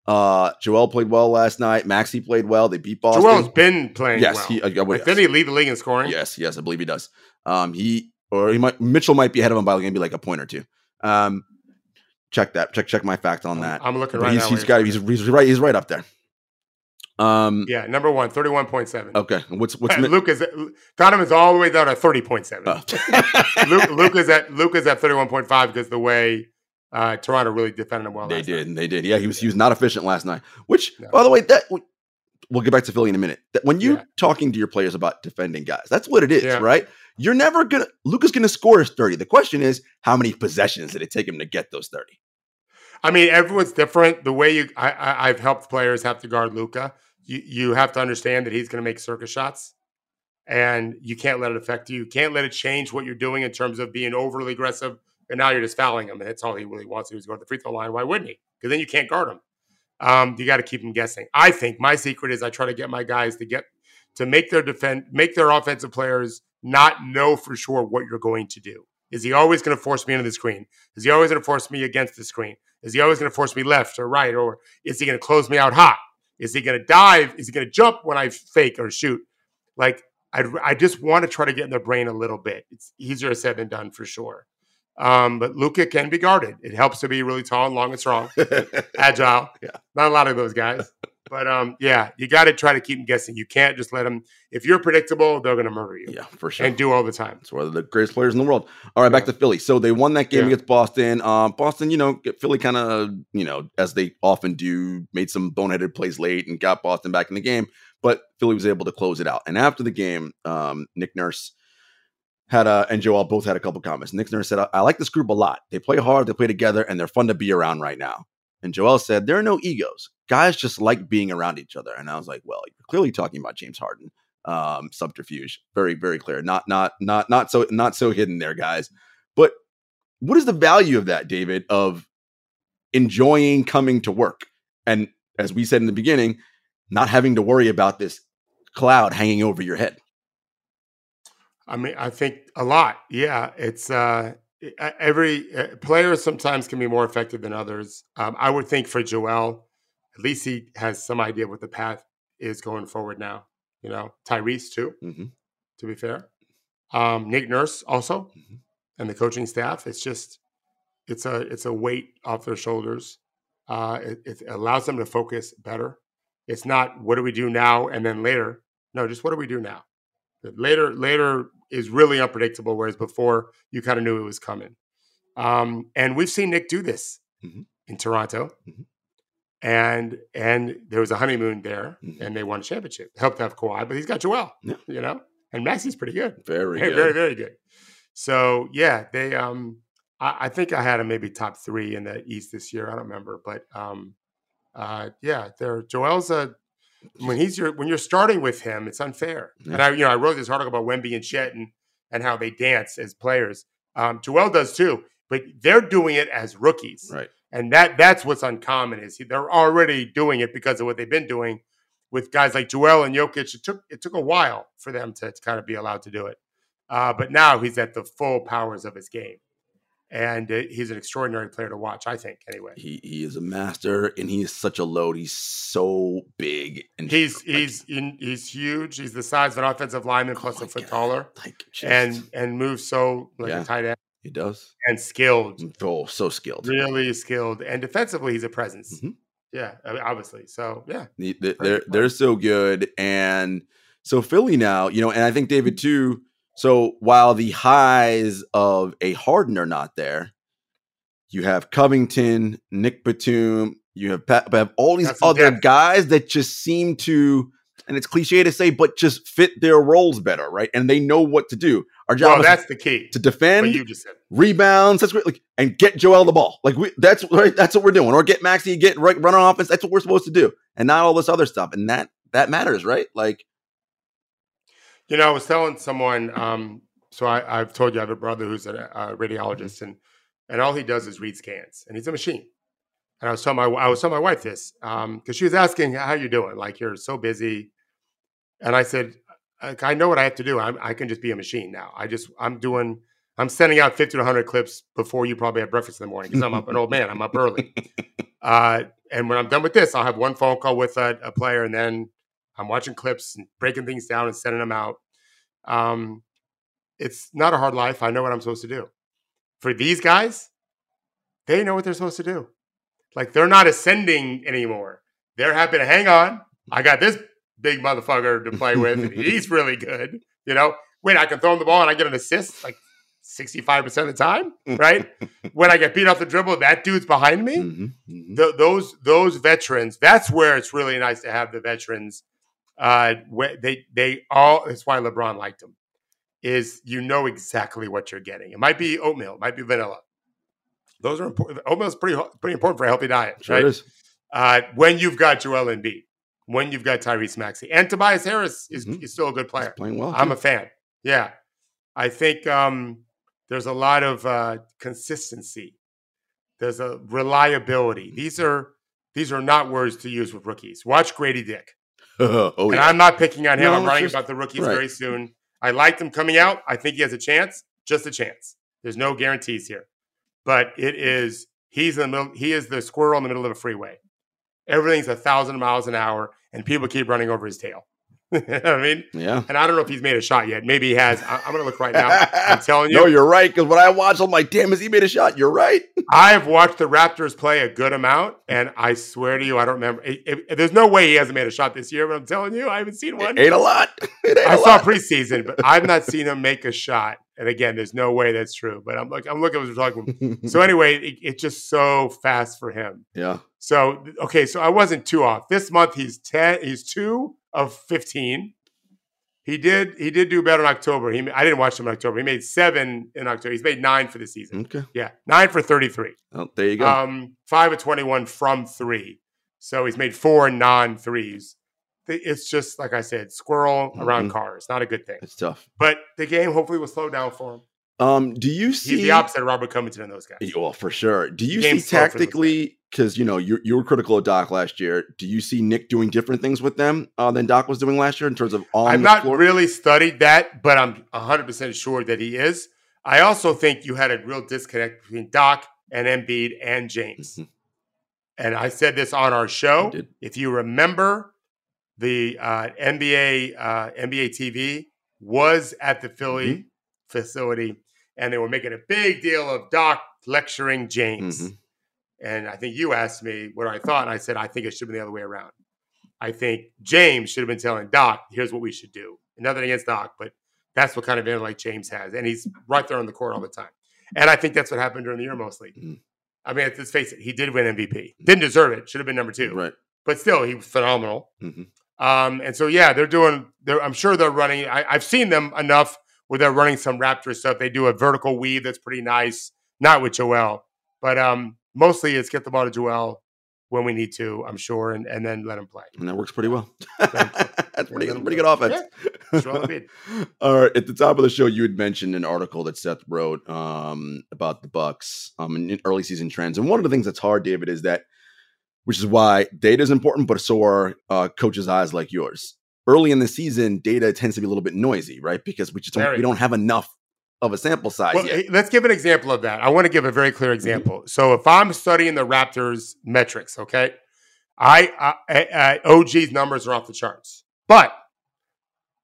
Uh, Joel played well last night. Maxey played well. They beat Boston. Joel's been playing. Yes, well. he, uh, well, yes. did he lead the league in scoring? Yes, yes, I believe he does. Um, he or he might Mitchell might be ahead of him by like maybe like a point or two. Um, check that. Check check my fact on that. I'm looking right he's, now. He's got. He's, he's right. He's right up there. Um, yeah, number one, 31.7. Okay. What's what's Luka's Donovan is all the way down at 30.7. Oh. Luke, Luka's at Luka's at 31.5 because the way uh, Toronto really defended him well. They did, night. they did. Yeah, he was he was not efficient last night. Which, no. by the way, that we'll get back to Philly in a minute. That when you're yeah. talking to your players about defending guys, that's what it is, yeah. right? You're never gonna Luka's gonna score his 30. The question is, how many possessions did it take him to get those 30? I mean, everyone's different. The way you I, I I've helped players have to guard Luka you, you have to understand that he's to make circus shots and you can't let it affect you. You can't let it change what you're doing in terms of being overly aggressive. And now you're just fouling him, and that's all he really wants to do is go to the free throw line. Why wouldn't he? Because then you can't guard him. Um, you got to keep him guessing. I think my secret is I try to get my guys to get to make their defend, make their offensive players not know for sure what you're going to do. Is he always going to force me into the screen? Is he always going to force me against the screen? Is he always going to force me left or right? Or is he going to close me out hot? Is he going to dive? Is he going to jump when I fake or shoot? Like, I, I just want to try to get in their brain a little bit. It's easier said than done for sure. Um, but Luka can be guarded. It helps to be really tall and long and strong, agile. Yeah. Not a lot of those guys. But um, yeah, you got to try to keep them guessing. You can't just let them. If you're predictable, they're going to murder you. Yeah, for sure, and do all the time. It's one of the greatest players in the world. All right, back to Philly. So they won that game yeah. against Boston. Um, Boston, you know, Philly kind of, you know, as they often do, made some boneheaded plays late and got Boston back in the game. But Philly was able to close it out. And after the game, um, Nick Nurse had a and Joel both had a couple comments. Nick Nurse said, I, I like this group a lot. They play hard, they play together, and they're fun to be around right now. And Joel said, There are no egos. Guys just like being around each other. And I was like, Well, you're clearly talking about James Harden. Um, subterfuge. Very, very clear. Not not not not so not so hidden there, guys. But what is the value of that, David, of enjoying coming to work? And as we said in the beginning, not having to worry about this cloud hanging over your head. I mean, I think a lot. Yeah, it's uh, every uh, player sometimes can be more effective than others. Um, I would think for Joel, at least he has some idea what the path is going forward now. You know, Tyrese too. Mm-hmm. To be fair, um, Nick Nurse also, mm-hmm. and the coaching staff. It's just it's a it's a weight off their shoulders. Uh, it, it allows them to focus better. It's not what do we do now and then later. No, just what do we do now. Later, later is really unpredictable, whereas before you kind of knew it was coming. Um, and we've seen Nick do this mm-hmm. in Toronto, mm-hmm. and and there was a honeymoon there, mm-hmm. and they won a championship. Helped have Kawhi, but he's got Joel, yeah. you know, and Maxey's pretty good, very, very, good. very, very good. So yeah, they. Um, I, I, think I had him maybe top three in the East this year. I don't remember, but um, uh, yeah, there. Joel's a when he's your when you're starting with him, it's unfair. Yeah. And I, you know, I wrote this article about Wemby and and, and how they dance as players. Um, Joel does too, but they're doing it as rookies, right? And that that's what's uncommon is they're already doing it because of what they've been doing with guys like Joel and Jokic. It took it took a while for them to, to kind of be allowed to do it, uh, but now he's at the full powers of his game and uh, he's an extraordinary player to watch. I think anyway. He he is a master, and he's such a load. He's so big, and he's he's in, he's huge. He's the size of an offensive lineman, oh plus a foot God. taller, like and and moves so like yeah, a tight end. He does, and skilled. Oh, so skilled, really skilled, and defensively, he's a presence. Mm-hmm. Yeah, obviously. So yeah, they're they're so good, and so Philly now, you know, and I think David too so while the highs of a Harden are not there, you have Covington, Nick Batum, you have, have all these That's other guys that just seem to, and it's cliche to say, but just fit their roles better, right? And they know what to do. Our job well, that's the key to defend, you just said. rebounds, that's great, like, and get Joel the ball. Like we, that's right, that's what we're doing. Or get Maxey, get right, run on offense. That's what we're supposed to do, and not all this other stuff. And that that matters, right? Like you know, I was telling someone. Um, so I, have told you I have a brother who's a, a, radiologist, and and all he does is read scans, and he's a machine. And I was telling my I was telling my wife this because um, she was asking how you doing, like you're so busy, and I said, I know what I have to do. I'm, I can just be a machine now. I just I'm doing. I'm sending out 50 to 100 clips before you probably have breakfast in the morning because I'm up an old man. I'm up early. Uh, and when I'm done with this, I'll have one phone call with a, a player, and then I'm watching clips and breaking things down and sending them out. Um, it's not a hard life. I know what I'm supposed to do. For these guys, they know what they're supposed to do. Like they're not ascending anymore. They're happy to hang on. I got this big motherfucker to play with. he's really good. You know, wait, I can throw him the ball and I get an assist like 65% of the time, right? when I get beat off the dribble, that dude's behind me. Mm-hmm, mm-hmm. The, those those veterans, that's where it's really nice to have the veterans uh, they they all. That's why LeBron liked him. Is you know exactly what you're getting. It might be oatmeal, it might be vanilla. Those are important. Oatmeal is pretty pretty important for a healthy diet, sure right? Uh, when you've got Joel Embiid, when you've got Tyrese Maxey, and Tobias Harris is, mm-hmm. is still a good player. He's playing well. I'm too. a fan. Yeah, I think um, there's a lot of uh, consistency. There's a reliability. These are these are not words to use with rookies. Watch Gradey Dick. oh, and yeah. I'm not picking on him. No, I'm writing just, about the rookies right. very soon. I liked him coming out. I think he has a chance, just a chance. There's no guarantees here, but it is he's in the middle. He is the squirrel in the middle of a freeway. Everything's a thousand miles an hour, and people keep running over his tail. I mean, yeah. And I don't know if he's made a shot yet. Maybe he has. I, am going to look right now. I'm telling you. no, you're right. Because when I watch, I'm like, damn, has he made a shot? You're right. I've watched the Raptors play a good amount, and I swear to you, I don't remember. It, it, there's no way he hasn't made a shot this year. But I'm telling you, I haven't seen one. It ain't a lot. Ain't I saw preseason, but I've not seen him make a shot. And again, there's no way that's true. But I'm like, I'm looking as we're talking. so anyway, it, it's just so fast for him. Yeah. So okay, so I wasn't too off. This month he's ten. He's two of fifteen He did. He did do better in October. He, I didn't watch him in October. He made seven in October. He's made nine for the season. Okay. Yeah, nine for thirty-three. Oh, there you go. Um, five of twenty-one from three. So he's made four non threes. It's just like I said, squirrel around Mhm. cars. Not a good thing. it's tough. But the game hopefully will slow down for him. Um, do you see He's the opposite of Robert Covington and those guys. Well, for sure. Do you Game see tactically? Because you know you you were critical of Doc last year. Do you see Nick doing different things with them uh, than Doc was doing last year in terms of on I've the not floor? really studied that, but I'm 100% sure that he is. I also think you had a real disconnect between Doc and Embiid and James. Mhm. And I said this on our show. If you remember, the uh, NBA uh, NBA TV was at the Philly Mm-hmm. facility, and they were making a big deal of Doc lecturing James. Mhm. And I think you asked me what I thought, and I said I think it should have been the other way around. I think James should have been telling Doc, "Here's what we should do." Nothing against Doc, but that's what kind of intellect James has, and he's right there on the court all the time. And I think that's what happened during the year mostly. Mhm. I mean, let's face it, he did win MVP. Didn't deserve it. Should have been number two, Right. but still, he was phenomenal. Mhm. Um, and so, yeah, they're doing. They're, I'm sure they're running. I, I've seen them enough where they're running some Raptor stuff. They do a vertical weave that's pretty nice. Not with Joel, but um, mostly it's get the ball to Joel when we need to. I'm sure, and, and then let him play. And that works pretty well. That's pretty, Yeah, good, pretty good offense. Embiid. All right. At the top of the show, you had mentioned an article that Seth wrote um, about the Bucks um, and early season trends. And one of the things that's hard, David, is that, which is why data is important, but so are uh, coaches' eyes like yours. Early in the season, data tends to be a little bit noisy, right? Because we just don't, we don't have enough of a sample size Well, yet. let's give an example of that. I want to give a very clear example. So if I'm studying the Raptors metrics, okay, I, I, I OG's numbers are off the charts, but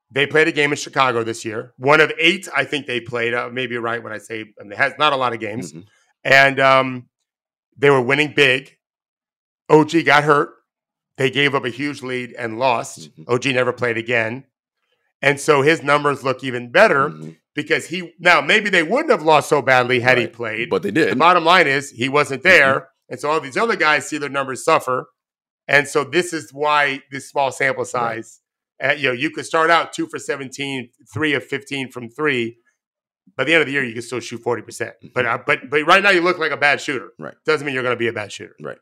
they played a game in Chicago this year. One of eight, I think they played. Uh, maybe right when I say I mean, it has not a lot of games, Mhm. and um, they were winning big. OG got hurt. They gave up a huge lead and lost. Mhm. OG never played again, and so his numbers look even better Mhm. because he now maybe they wouldn't have lost so badly had he played. But they did. the bottom line is he wasn't there, and so all these other guys see their numbers suffer, and so this is why this small sample size. Uh, you know, you could start out two for 17, three of fifteen from three. By the end of the year, you can still shoot forty percent. But uh, but but right now, you look like a bad shooter. Right. Doesn't mean you're going to be a bad shooter. Right.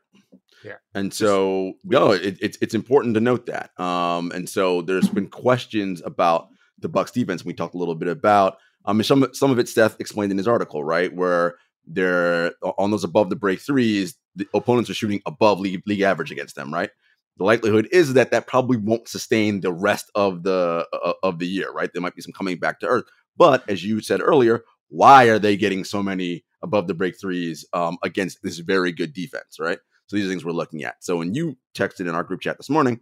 Yeah. And so, no, it, it's it's important to note that. Um, and so there's been questions about the Bucks defense. We talked a little bit about. I mean, some some of it Seth explained in his article, right, where they're on those above the break threes, the opponents are shooting above league league average against them, right? The likelihood is that that probably won't sustain the rest of the uh, of the year, right? There might be some coming back to earth. But as you said earlier, why are they getting so many above the break threes um, against this very good defense, right? So these things we're looking at. So when you texted in our group chat this morning,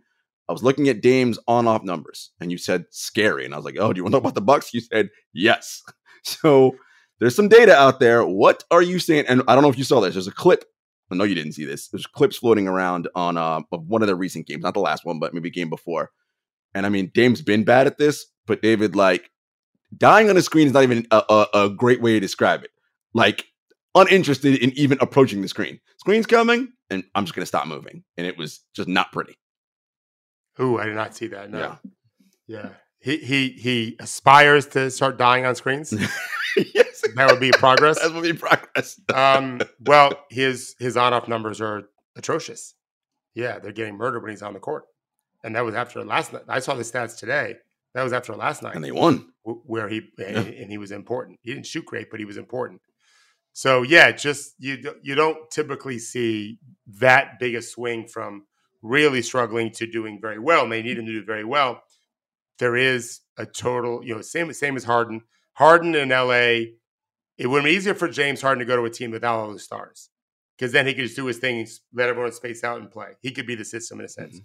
I was looking at Dame's on-off numbers, and you said scary, and I was like, "Oh, do you want to talk about the Bucks?" You said yes. So there's some data out there. What are you saying? And I don't know if you saw this. There's a clip. I know you didn't see this. There's clips floating around on uh, one of the recent games, not the last one, but maybe game before. And I mean, Dame's been bad at this, but David, like, dying on a screen is not even a, a, a great way to describe it. Like, uninterested in even approaching the screen. Screen's coming, and I'm just gonna stop moving. And it was just not pretty. Ooh, I did not see that. No. Yeah. Yeah. He he he aspires to start dying on screens. yes, that would be progress. that would be progress. um, well, his his on off numbers are atrocious. Yeah, they're getting murdered when he's on the court, and that was after last night. I saw the stats today. That was after last night, and they won. Where he and, Yeah. and he was important. He didn't shoot great, but he was important. So yeah, just you you don't typically see that big a swing from really struggling to doing very well. And they need him to do very well. There is a total, you know, same same as Harden. Harden in LA, it would be easier for James Harden to go to a team without all the stars. Because then he could just do his thing, let everyone space out and play. He could be the system in a sense. Mhm.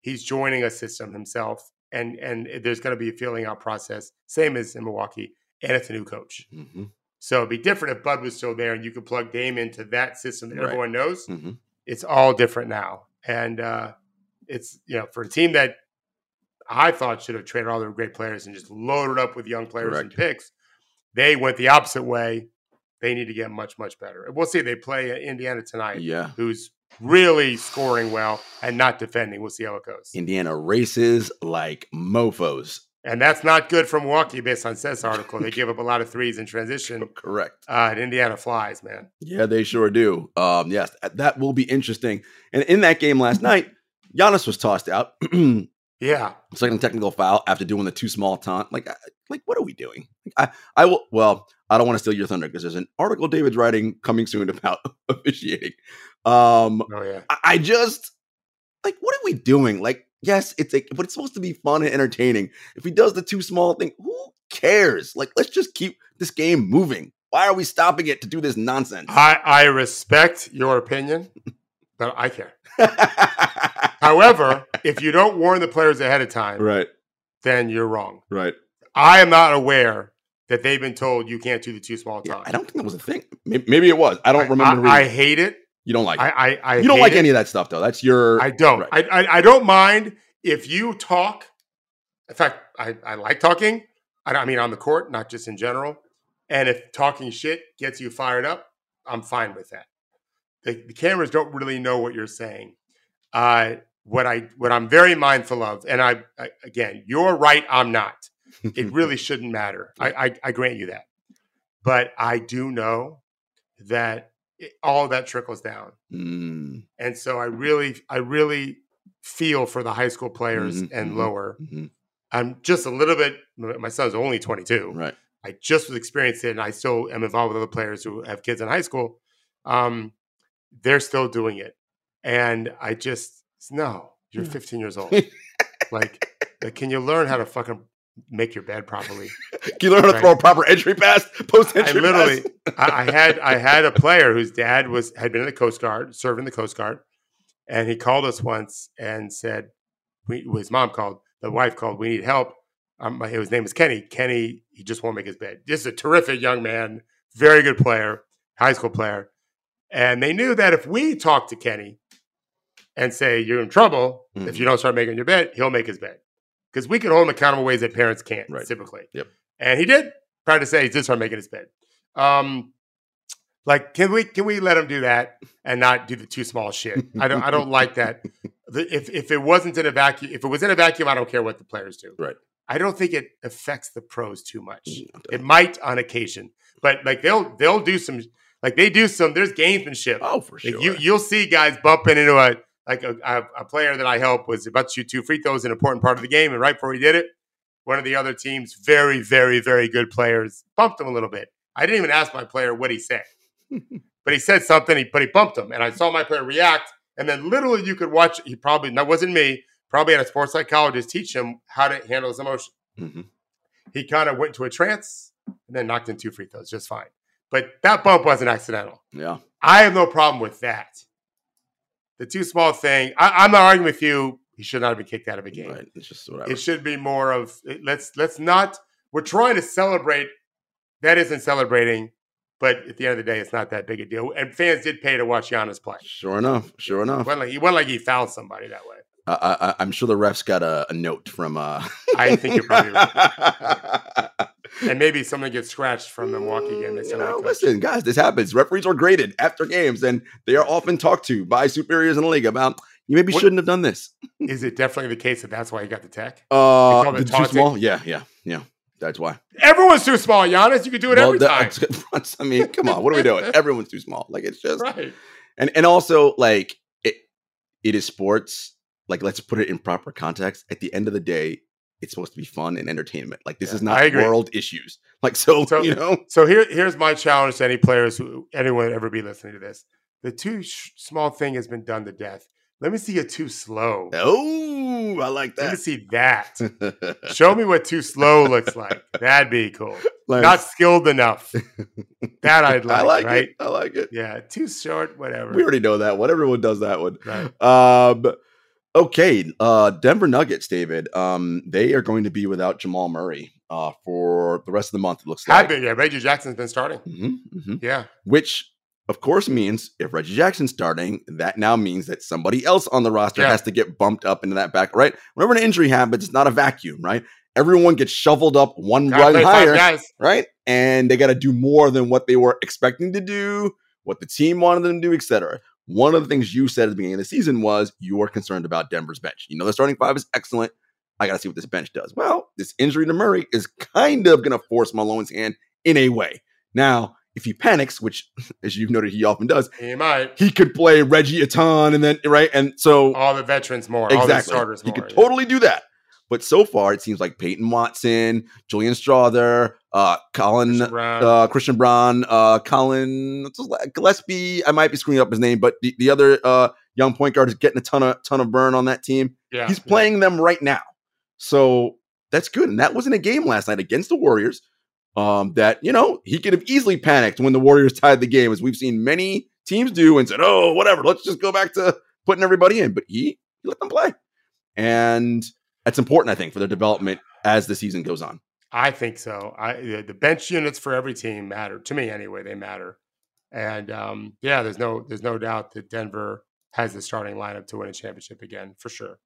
He's joining a system himself, and and there's going to be a feeling out process, same as in Milwaukee, and it's a new coach. hmm So it'd be different if Bud was still there and you could plug Dame into that system that Right. everyone knows. hmm It's all different now, and uh, it's you know for a team that I thought should have traded all their great players and just loaded up with young players and picks, they went the opposite way. They need to get much much better. We'll see. They play Indiana tonight, Yeah. who's really scoring well and not defending. We'll see how it goes. Indiana races like mofos And that's not good for Milwaukee based on Seth's article. They give up a lot of threes in transition. Correct. Uh, and Indiana flies, man. Yeah, they sure do. Um, yes, that will be interesting. And in that game last night, Giannis was tossed out. yeah. Second technical foul after doing the too small taunt. Like, like what are we doing? I, I will. Well, I don't want to steal your thunder because there's an article David's writing coming soon about officiating. Um, oh yeah. I, I just like what are we doing? Like yes, it's a, but it's supposed to be fun and entertaining. If he does the too small thing, who cares? Like, let's just keep this game moving. Why are we stopping it to do this nonsense? I, I respect your opinion, but I care. However, if you don't warn the players ahead of time, right, then you're wrong. Right. I am not aware that they've been told you can't do the too small time. Yeah, I don't think that was a thing. Maybe, it was. I don't remember. I, I, hate it. You don't like it. I, I, I you don't like it. any of that stuff, though. That's your. I don't. Right. I, I, I don't mind if you talk. In fact, I, I like talking. I, I mean, on the court, not just in general. And if talking shit gets you fired up, I'm fine with that. The, the cameras don't really know what you're saying. Uh, what I what I'm very mindful of, and I, I again, you're right. I'm not. It really shouldn't matter. I, I, I grant you that. But I do know that it, all that trickles down. Mm. And so I really, I really feel for the high school players mm-hmm, and mm-hmm, lower. Mm-hmm. I'm just a little bit. My son's only 22. Right. I just was experiencing it, and I still am involved with other players who have kids in high school. Um, they're still doing it, and I just no. You're 15 years old. like, like, can you learn how to fucking make your bed properly. Can you learn how to right. throw a proper entry pass, post entry? I literally, I, I, had I had a player whose dad was had been in the Coast Guard, serving the Coast Guard, and he called us once and said, we, his mom called, the wife called, we need help. Um, his name is Kenny. Kenny, he just won't make his bed. This is a terrific young man, very good player, high school player. And they knew that if we talk to Kenny and say, you're in trouble, mm-hmm. if you don't start making your bed, he'll make his bed because we can hold him accountable ways that parents can't right. typically. Yep. And he did try to say he did start making his bed. Um, like, can we can we let him do that and not do the too small shit? I don't I don't like that. If if it wasn't in a vacuum, if it was in a vacuum, I don't care what the players do. Right. I don't think it affects the pros too much. Mm, it might on occasion, but like they'll they'll do some like they do some. There's gamesmanship. Oh, for sure. Like you you'll see guys bumping into a like a, a, player that I help was about to shoot two free throws, an important part of the game. And right before he did it, one of the other team's very, very, very good players bumped him a little bit. I didn't even ask my player what he said, but he said something. but he bumped him, and I saw my player react. And then literally, you could watch. He probably that wasn't me. Probably had a sports psychologist teach him how to handle his emotion. Mm-hmm. He kind of went into a trance and then knocked in two free throws just fine. But that bump wasn't accidental. Yeah, I have no problem with that the too small thing. I, am not arguing with you. He should not have been kicked out of a game. Right. It's just whatever. It should be more of let's let's not. We're trying to celebrate. That isn't celebrating, but at the end of the day, it's not that big a deal. And fans did pay to watch Giannis play. Sure enough. Sure enough. He went like he, went like he found somebody that way. I, am sure the refs got a, a note from. Uh... I think you're probably right. and maybe something gets scratched from the Milwaukee game. They you know, listen, guys, this happens. Referees are graded after games, and they are often talked to by superiors in the league about you maybe what, shouldn't have done this. is it definitely the case that that's why you got the tech? Uh, the too small. Yeah, yeah, yeah. That's why. Everyone's too small, Giannis. You can do it well, every time. I mean, come on, what are we doing? Everyone's too small. Like it's just right. And and also like it, it is sports. Like let's put it in proper context. At the end of the day, it's supposed to be fun and entertainment. Like this yeah, is not world issues. Like so, so, you know. So here, here's my challenge to any players who anyone ever be listening to this. The too sh- small thing has been done to death. Let me see a too slow. Oh, I like that. Let me see that. Show me what too slow looks like. That'd be cool. Not skilled enough. That I'd like. I like right? it. I like it. Yeah, too short. Whatever. We already know that one. Everyone does that one. Right. Um, Okay, uh, Denver Nuggets, David. Um, they are going to be without Jamal Murray uh, for the rest of the month. It looks like. Been, yeah, Reggie Jackson's been starting. Mm-hmm, mm-hmm. Yeah, which of course means if Reggie Jackson's starting, that now means that somebody else on the roster yeah. has to get bumped up into that back. Right? Whenever an injury happens, it's not a vacuum, right? Everyone gets shoveled up one run higher, right? And they got to do more than what they were expecting to do, what the team wanted them to do, etc. One of the things you said at the beginning of the season was you are concerned about Denver's bench. You know, the starting five is excellent. I got to see what this bench does. Well, this injury to Murray is kind of going to force Malone's hand in a way. Now, if he panics, which as you've noted he often does, he might. He could play Reggie a ton, and then right, and so all the veterans more, exactly. all the starters. He more, could yeah. totally do that. But so far, it seems like Peyton Watson, Julian Strawther, uh, Collin, Christian Braun, uh, Christian Braun uh, Collin Gillespie. I might be screwing up his name, but the, the other uh, young point guard is getting a ton of ton of burn on that team. Yeah, he's playing yeah. them right now, so that's good. And that was in a game last night against the Warriors. Um, that you know he could have easily panicked when the Warriors tied the game, as we've seen many teams do, and said, "Oh, whatever, let's just go back to putting everybody in." But he, he let them play, and that's important, I think, for their development as the season goes on. I think so. I the bench units for every team matter to me anyway. They matter, and um, yeah, there's no there's no doubt that Denver has the starting lineup to win a championship again for sure.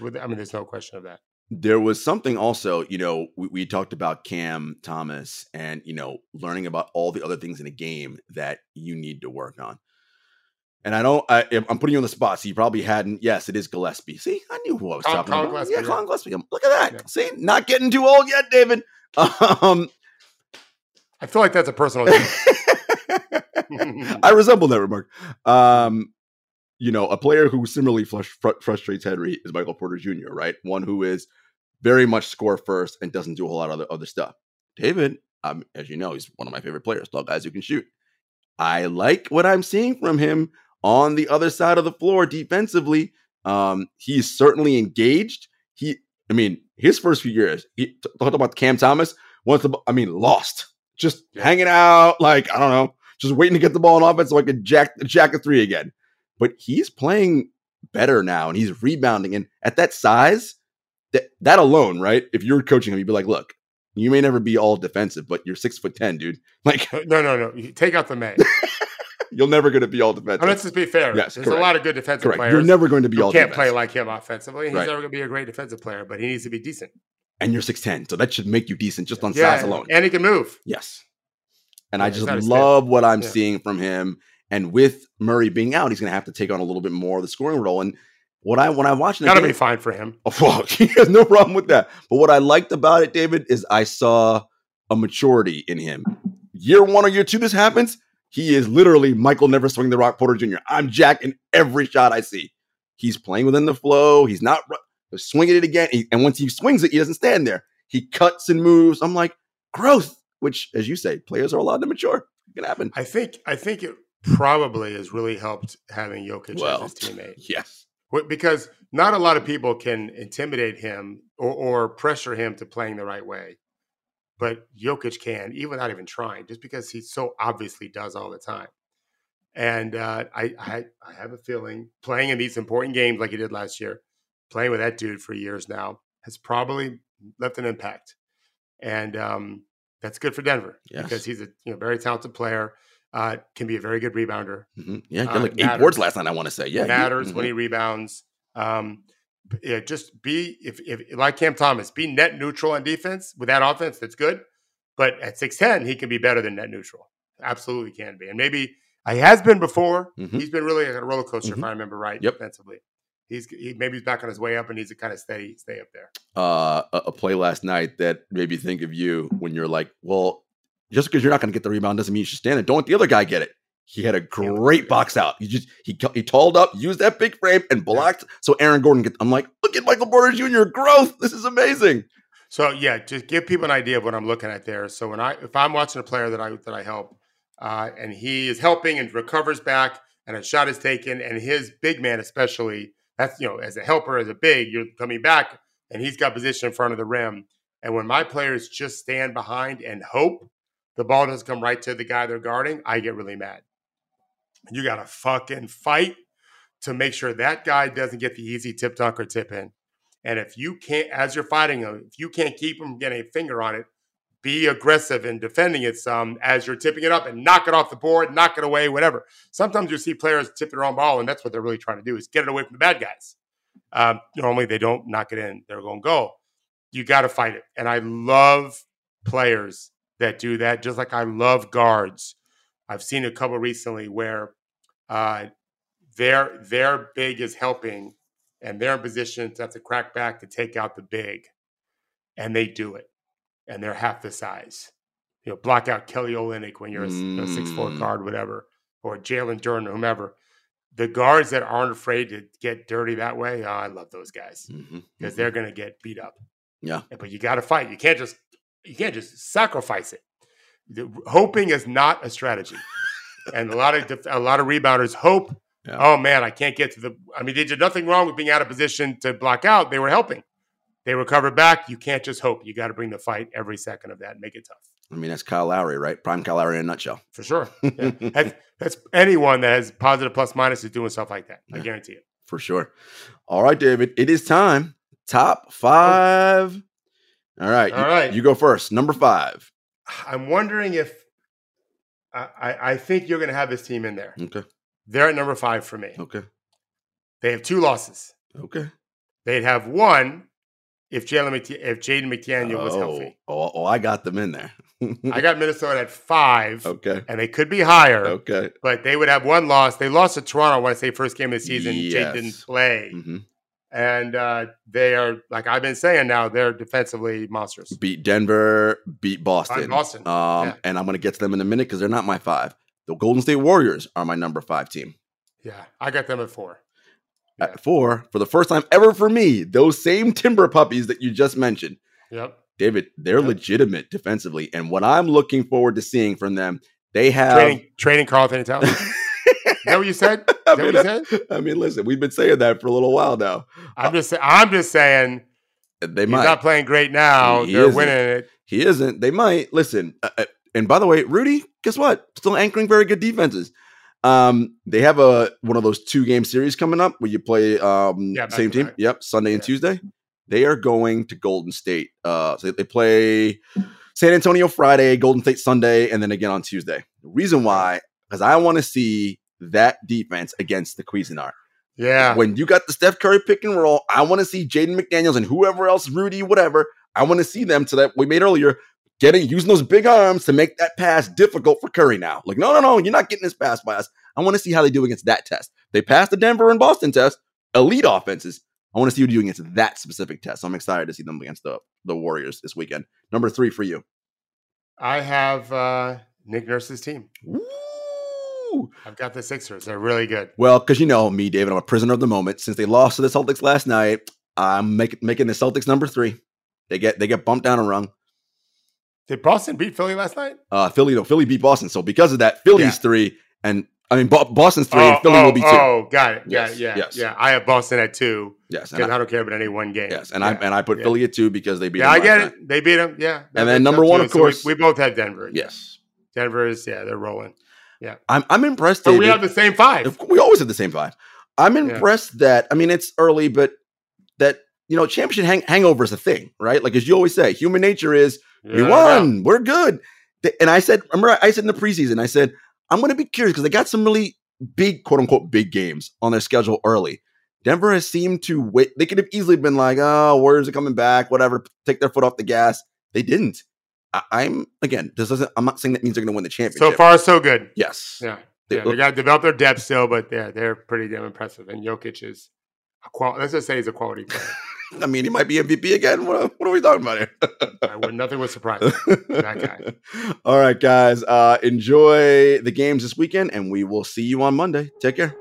I mean, there's no question of that. There was something also, you know, we, we, talked about Cam Thomas and you know learning about all the other things in a game that you need to work on. And I don't. I, am putting you on the spot, so you probably hadn't. Yes, it is Gillespie. See, I knew who I was Collin, talking Collin about. Gillespie, yeah, yeah, Collin Gillespie. Look at that. Yeah. See, not getting too old yet, David. Um, I feel like that's a personal. I resemble that remark. Um, you know, a player who similarly fr- frustrates Henry is Michael Porter Jr. Right, one who is very much score first and doesn't do a whole lot of other, other stuff. David, um, as you know, he's one of my favorite players. Tall guys who can shoot. I like what I'm seeing from him on the other side of the floor defensively. Um, he's certainly engaged. He, I mean, his first few years, he talked about Cam Thomas. Once the, I mean, lost, just hanging out, like I don't know, just waiting to get the ball in offense so I could jack jack a three again. But he's playing better now, and he's rebounding. And at that size, that that alone, right? If you're coaching him, you'd be like, look, you may never be all defensive, but you're six foot ten, dude. Like, no, no, no. Take out the may. You're never going to be all defensive. let's just be fair. Yes, there's correct. a lot of good defensive correct. players. You're never going to be all. Can't defensive. play like him offensively. He's right. never going to be a great defensive player, but he needs to be decent. And you're six ten, so that should make you decent just on yeah, size alone. And he can move. Yes. And yeah, I just love what I'm yeah. seeing from him. And with Murray being out, he's going to have to take on a little bit more of the scoring role. And what I when I watched it, that'll be fine for him. Oh, well, he has no problem with that. But what I liked about it, David, is I saw a maturity in him. Year one or year two, this happens he is literally Michael Never Swing the Rock Porter Jr. I'm jacking every shot I see. He's playing within the flow. He's not swinging it again. He, and once he swings it, he doesn't stand there. He cuts and moves. I'm like, growth, which, as you say, players are allowed to mature. It can happen. I think, I think it probably has really helped having Jokic well, as his teammate. Yes. Because not a lot of people can intimidate him or, or pressure him to playing the right way but Jokic can, even without even trying, just because he so obviously does all the time. And uh, I, I, I have a feeling playing in these important games like he did last year, playing with that dude for years now, has probably left an impact. And um, that's good for Denver yes. because he's a you know very talented player. Uh, can be a very good rebounder. Mm-hmm. Yeah, uh, like eight matters. boards last night. I want to say, yeah, matters mm-hmm. when he rebounds. Um, yeah, just be if, if like Cam Thomas, be net neutral on defense with that offense. That's good, but at six ten, he can be better than net neutral. Absolutely can be, and maybe he has been before. Mm-hmm. He's been really a roller coaster, mm-hmm. if I remember right, yep. defensively. He's he, maybe he's back on his way up and needs to kind of steady stay up there. Uh, a, a play last night that made me think of you when you're like, well, just because you're not going to get the rebound doesn't mean you should stand it. Don't let the other guy get it. He had a great box out. He just he he talled up, used that big frame, and blocked. So Aaron Gordon get. I'm like, look at Michael Porter Jr. growth. This is amazing. So yeah, just give people an idea of what I'm looking at there. So when I if I'm watching a player that I that I help, uh, and he is helping and recovers back, and a shot is taken, and his big man especially, that's you know as a helper as a big, you're coming back, and he's got position in front of the rim. And when my players just stand behind and hope the ball doesn't come right to the guy they're guarding, I get really mad. You got to fucking fight to make sure that guy doesn't get the easy tip dunk or tip in. And if you can't, as you're fighting him, if you can't keep him getting a finger on it, be aggressive in defending it some as you're tipping it up and knock it off the board, knock it away, whatever. Sometimes you see players tip their own ball, and that's what they're really trying to do is get it away from the bad guys. Um, normally they don't knock it in; they're going to go. You got to fight it, and I love players that do that, just like I love guards I've seen a couple recently where uh, their their big is helping, and they're in position to have to crack back to take out the big, and they do it, and they're half the size. You know, block out Kelly Olynyk when you're a, a six four Mm. guard, whatever, or Jalen Duren, whomever. The guards that aren't afraid to get dirty that way, oh, I love those guys because mhm. they're going to get beat up. Yeah. but you got to fight. You can't just you can't just sacrifice it. The- hoping is not a strategy, and a lot of def- a lot of rebounders hope. Yeah. Oh man, I can't get to the. I mean, they did nothing wrong with being out of position to block out. They were helping. They recovered back. You can't just hope. You got to bring the fight every second of that and make it tough I mean, that's Kyle Lowry, right? Prime Kyle Lowry in a nutshell. for sure. Yeah. that's, that's anyone that has positive plus minus is doing stuff like that. I Yeah. guarantee it. for sure. All right, David, it is time. Top oh. five. All right, All you, right. you go first. Number five. I'm wondering if I, I, think you're going to have this team in there. Okay, They're at number five for me. okay, They have two losses. okay. They'd have one if Jalen McT- if Jaden McDaniel was oh, healthy. Oh, oh, I got them in there. I got Minnesota at five, okay, and they could be higher, okay. but they would have one loss. They lost to Toronto. I want to say first game of the season. Yes. Didn't play, hmm and uh, they are like I've been saying now. They're defensively monsters. Beat Denver, beat Boston. Boston. Um, Yeah. and I'm going to get to them in a minute because they're not my five. The Golden State Warriors are my number five team. Yeah, I got them at four. Yeah. At four, for the first time ever for me, those same Timber puppies that you just mentioned, Yep. David, they're Yep. legitimate defensively. And what I'm looking forward to seeing from them, they have. training, trading Karl-Anthony Towns. Is that what you said? Is I mean, what you said? I mean, listen, we've been saying that for a little while now. I'm just I'm just saying They he's might. not playing great now. He They're isn't. winning it. He isn't. They might. Listen, uh, uh, and by the way, Rudy, guess what? Still anchoring very good defenses. Um, they have a one of those two game series coming up where you play um Yeah, same team. Yep, Sunday and Tuesday. They are going to Golden State. Uh, so they play San Antonio Friday, Golden State Sunday, and then again on Tuesday. The reason why, because I want to see that defense against the Cuisinart. Yeah. When you got the Steph Curry pick and roll, I want to see Jaden McDaniels and whoever else, Rudy, whatever. I want to see them to that we made earlier, getting using those big arms to make that pass difficult for Curry now. Like, no, no, no, you're not getting this pass by us. I want to see how they do against that test. They passed the Denver and Boston test, elite offenses. I want to see what you do against that specific test. So I'm excited to see them against the, the Warriors this weekend. Number three for you. I have uh, Nick Nurse's team. Woo! I've got the Sixers. They're really good. Well, because you know me, David, I'm a prisoner of the moment. Since they lost to the Celtics last night, I'm make, making the Celtics number three. They get they get bumped down a rung. Did Boston beat Philly last night? Uh, Philly, no, Philly beat Boston. So because of that, Philly's Yeah. three, and I mean Boston's three, and Philly oh, will be two. Oh, got it. Yes, Yeah, yeah, yes. yeah. I have Boston at two Yes, because I, I, don't care about any one game. yes, and yeah. I and I put yeah. Philly at two because they beat. yeah, I get it. night. They beat them. Yeah. And then number one, too. of So we- course- we, both had Denver. Yes, Denver is yeah, they're rolling. I'm I'm impressed. But we have the same five. We always have the same five. I'm Yeah. impressed that I mean it's early, but that you know championship hang- hangover is a thing, right? Like as you always say, human nature is we Yeah, won, we're good. And I said, remember, I said in the preseason, I said I'm going to be curious because they got some really big, quote unquote, big games on their schedule early. Denver has seemed to wait. They could have easily been like, oh, Warriors are coming back, whatever, take their foot off the gas. They didn't. I- I'm again. This doesn't. I'm not saying that means they're going to win the championship. So far, so good. yes. Yeah. They- yeah, they got to develop their depth still, but yeah, they're pretty damn impressive. And Jokic is a quality. Let's just say he's a quality player. I mean, he might be MVP again. What, what are we talking about here? I would nothing was surprising. That guy. All right, guys. Uh, enjoy the games this weekend, and we will see you on Monday. Take care.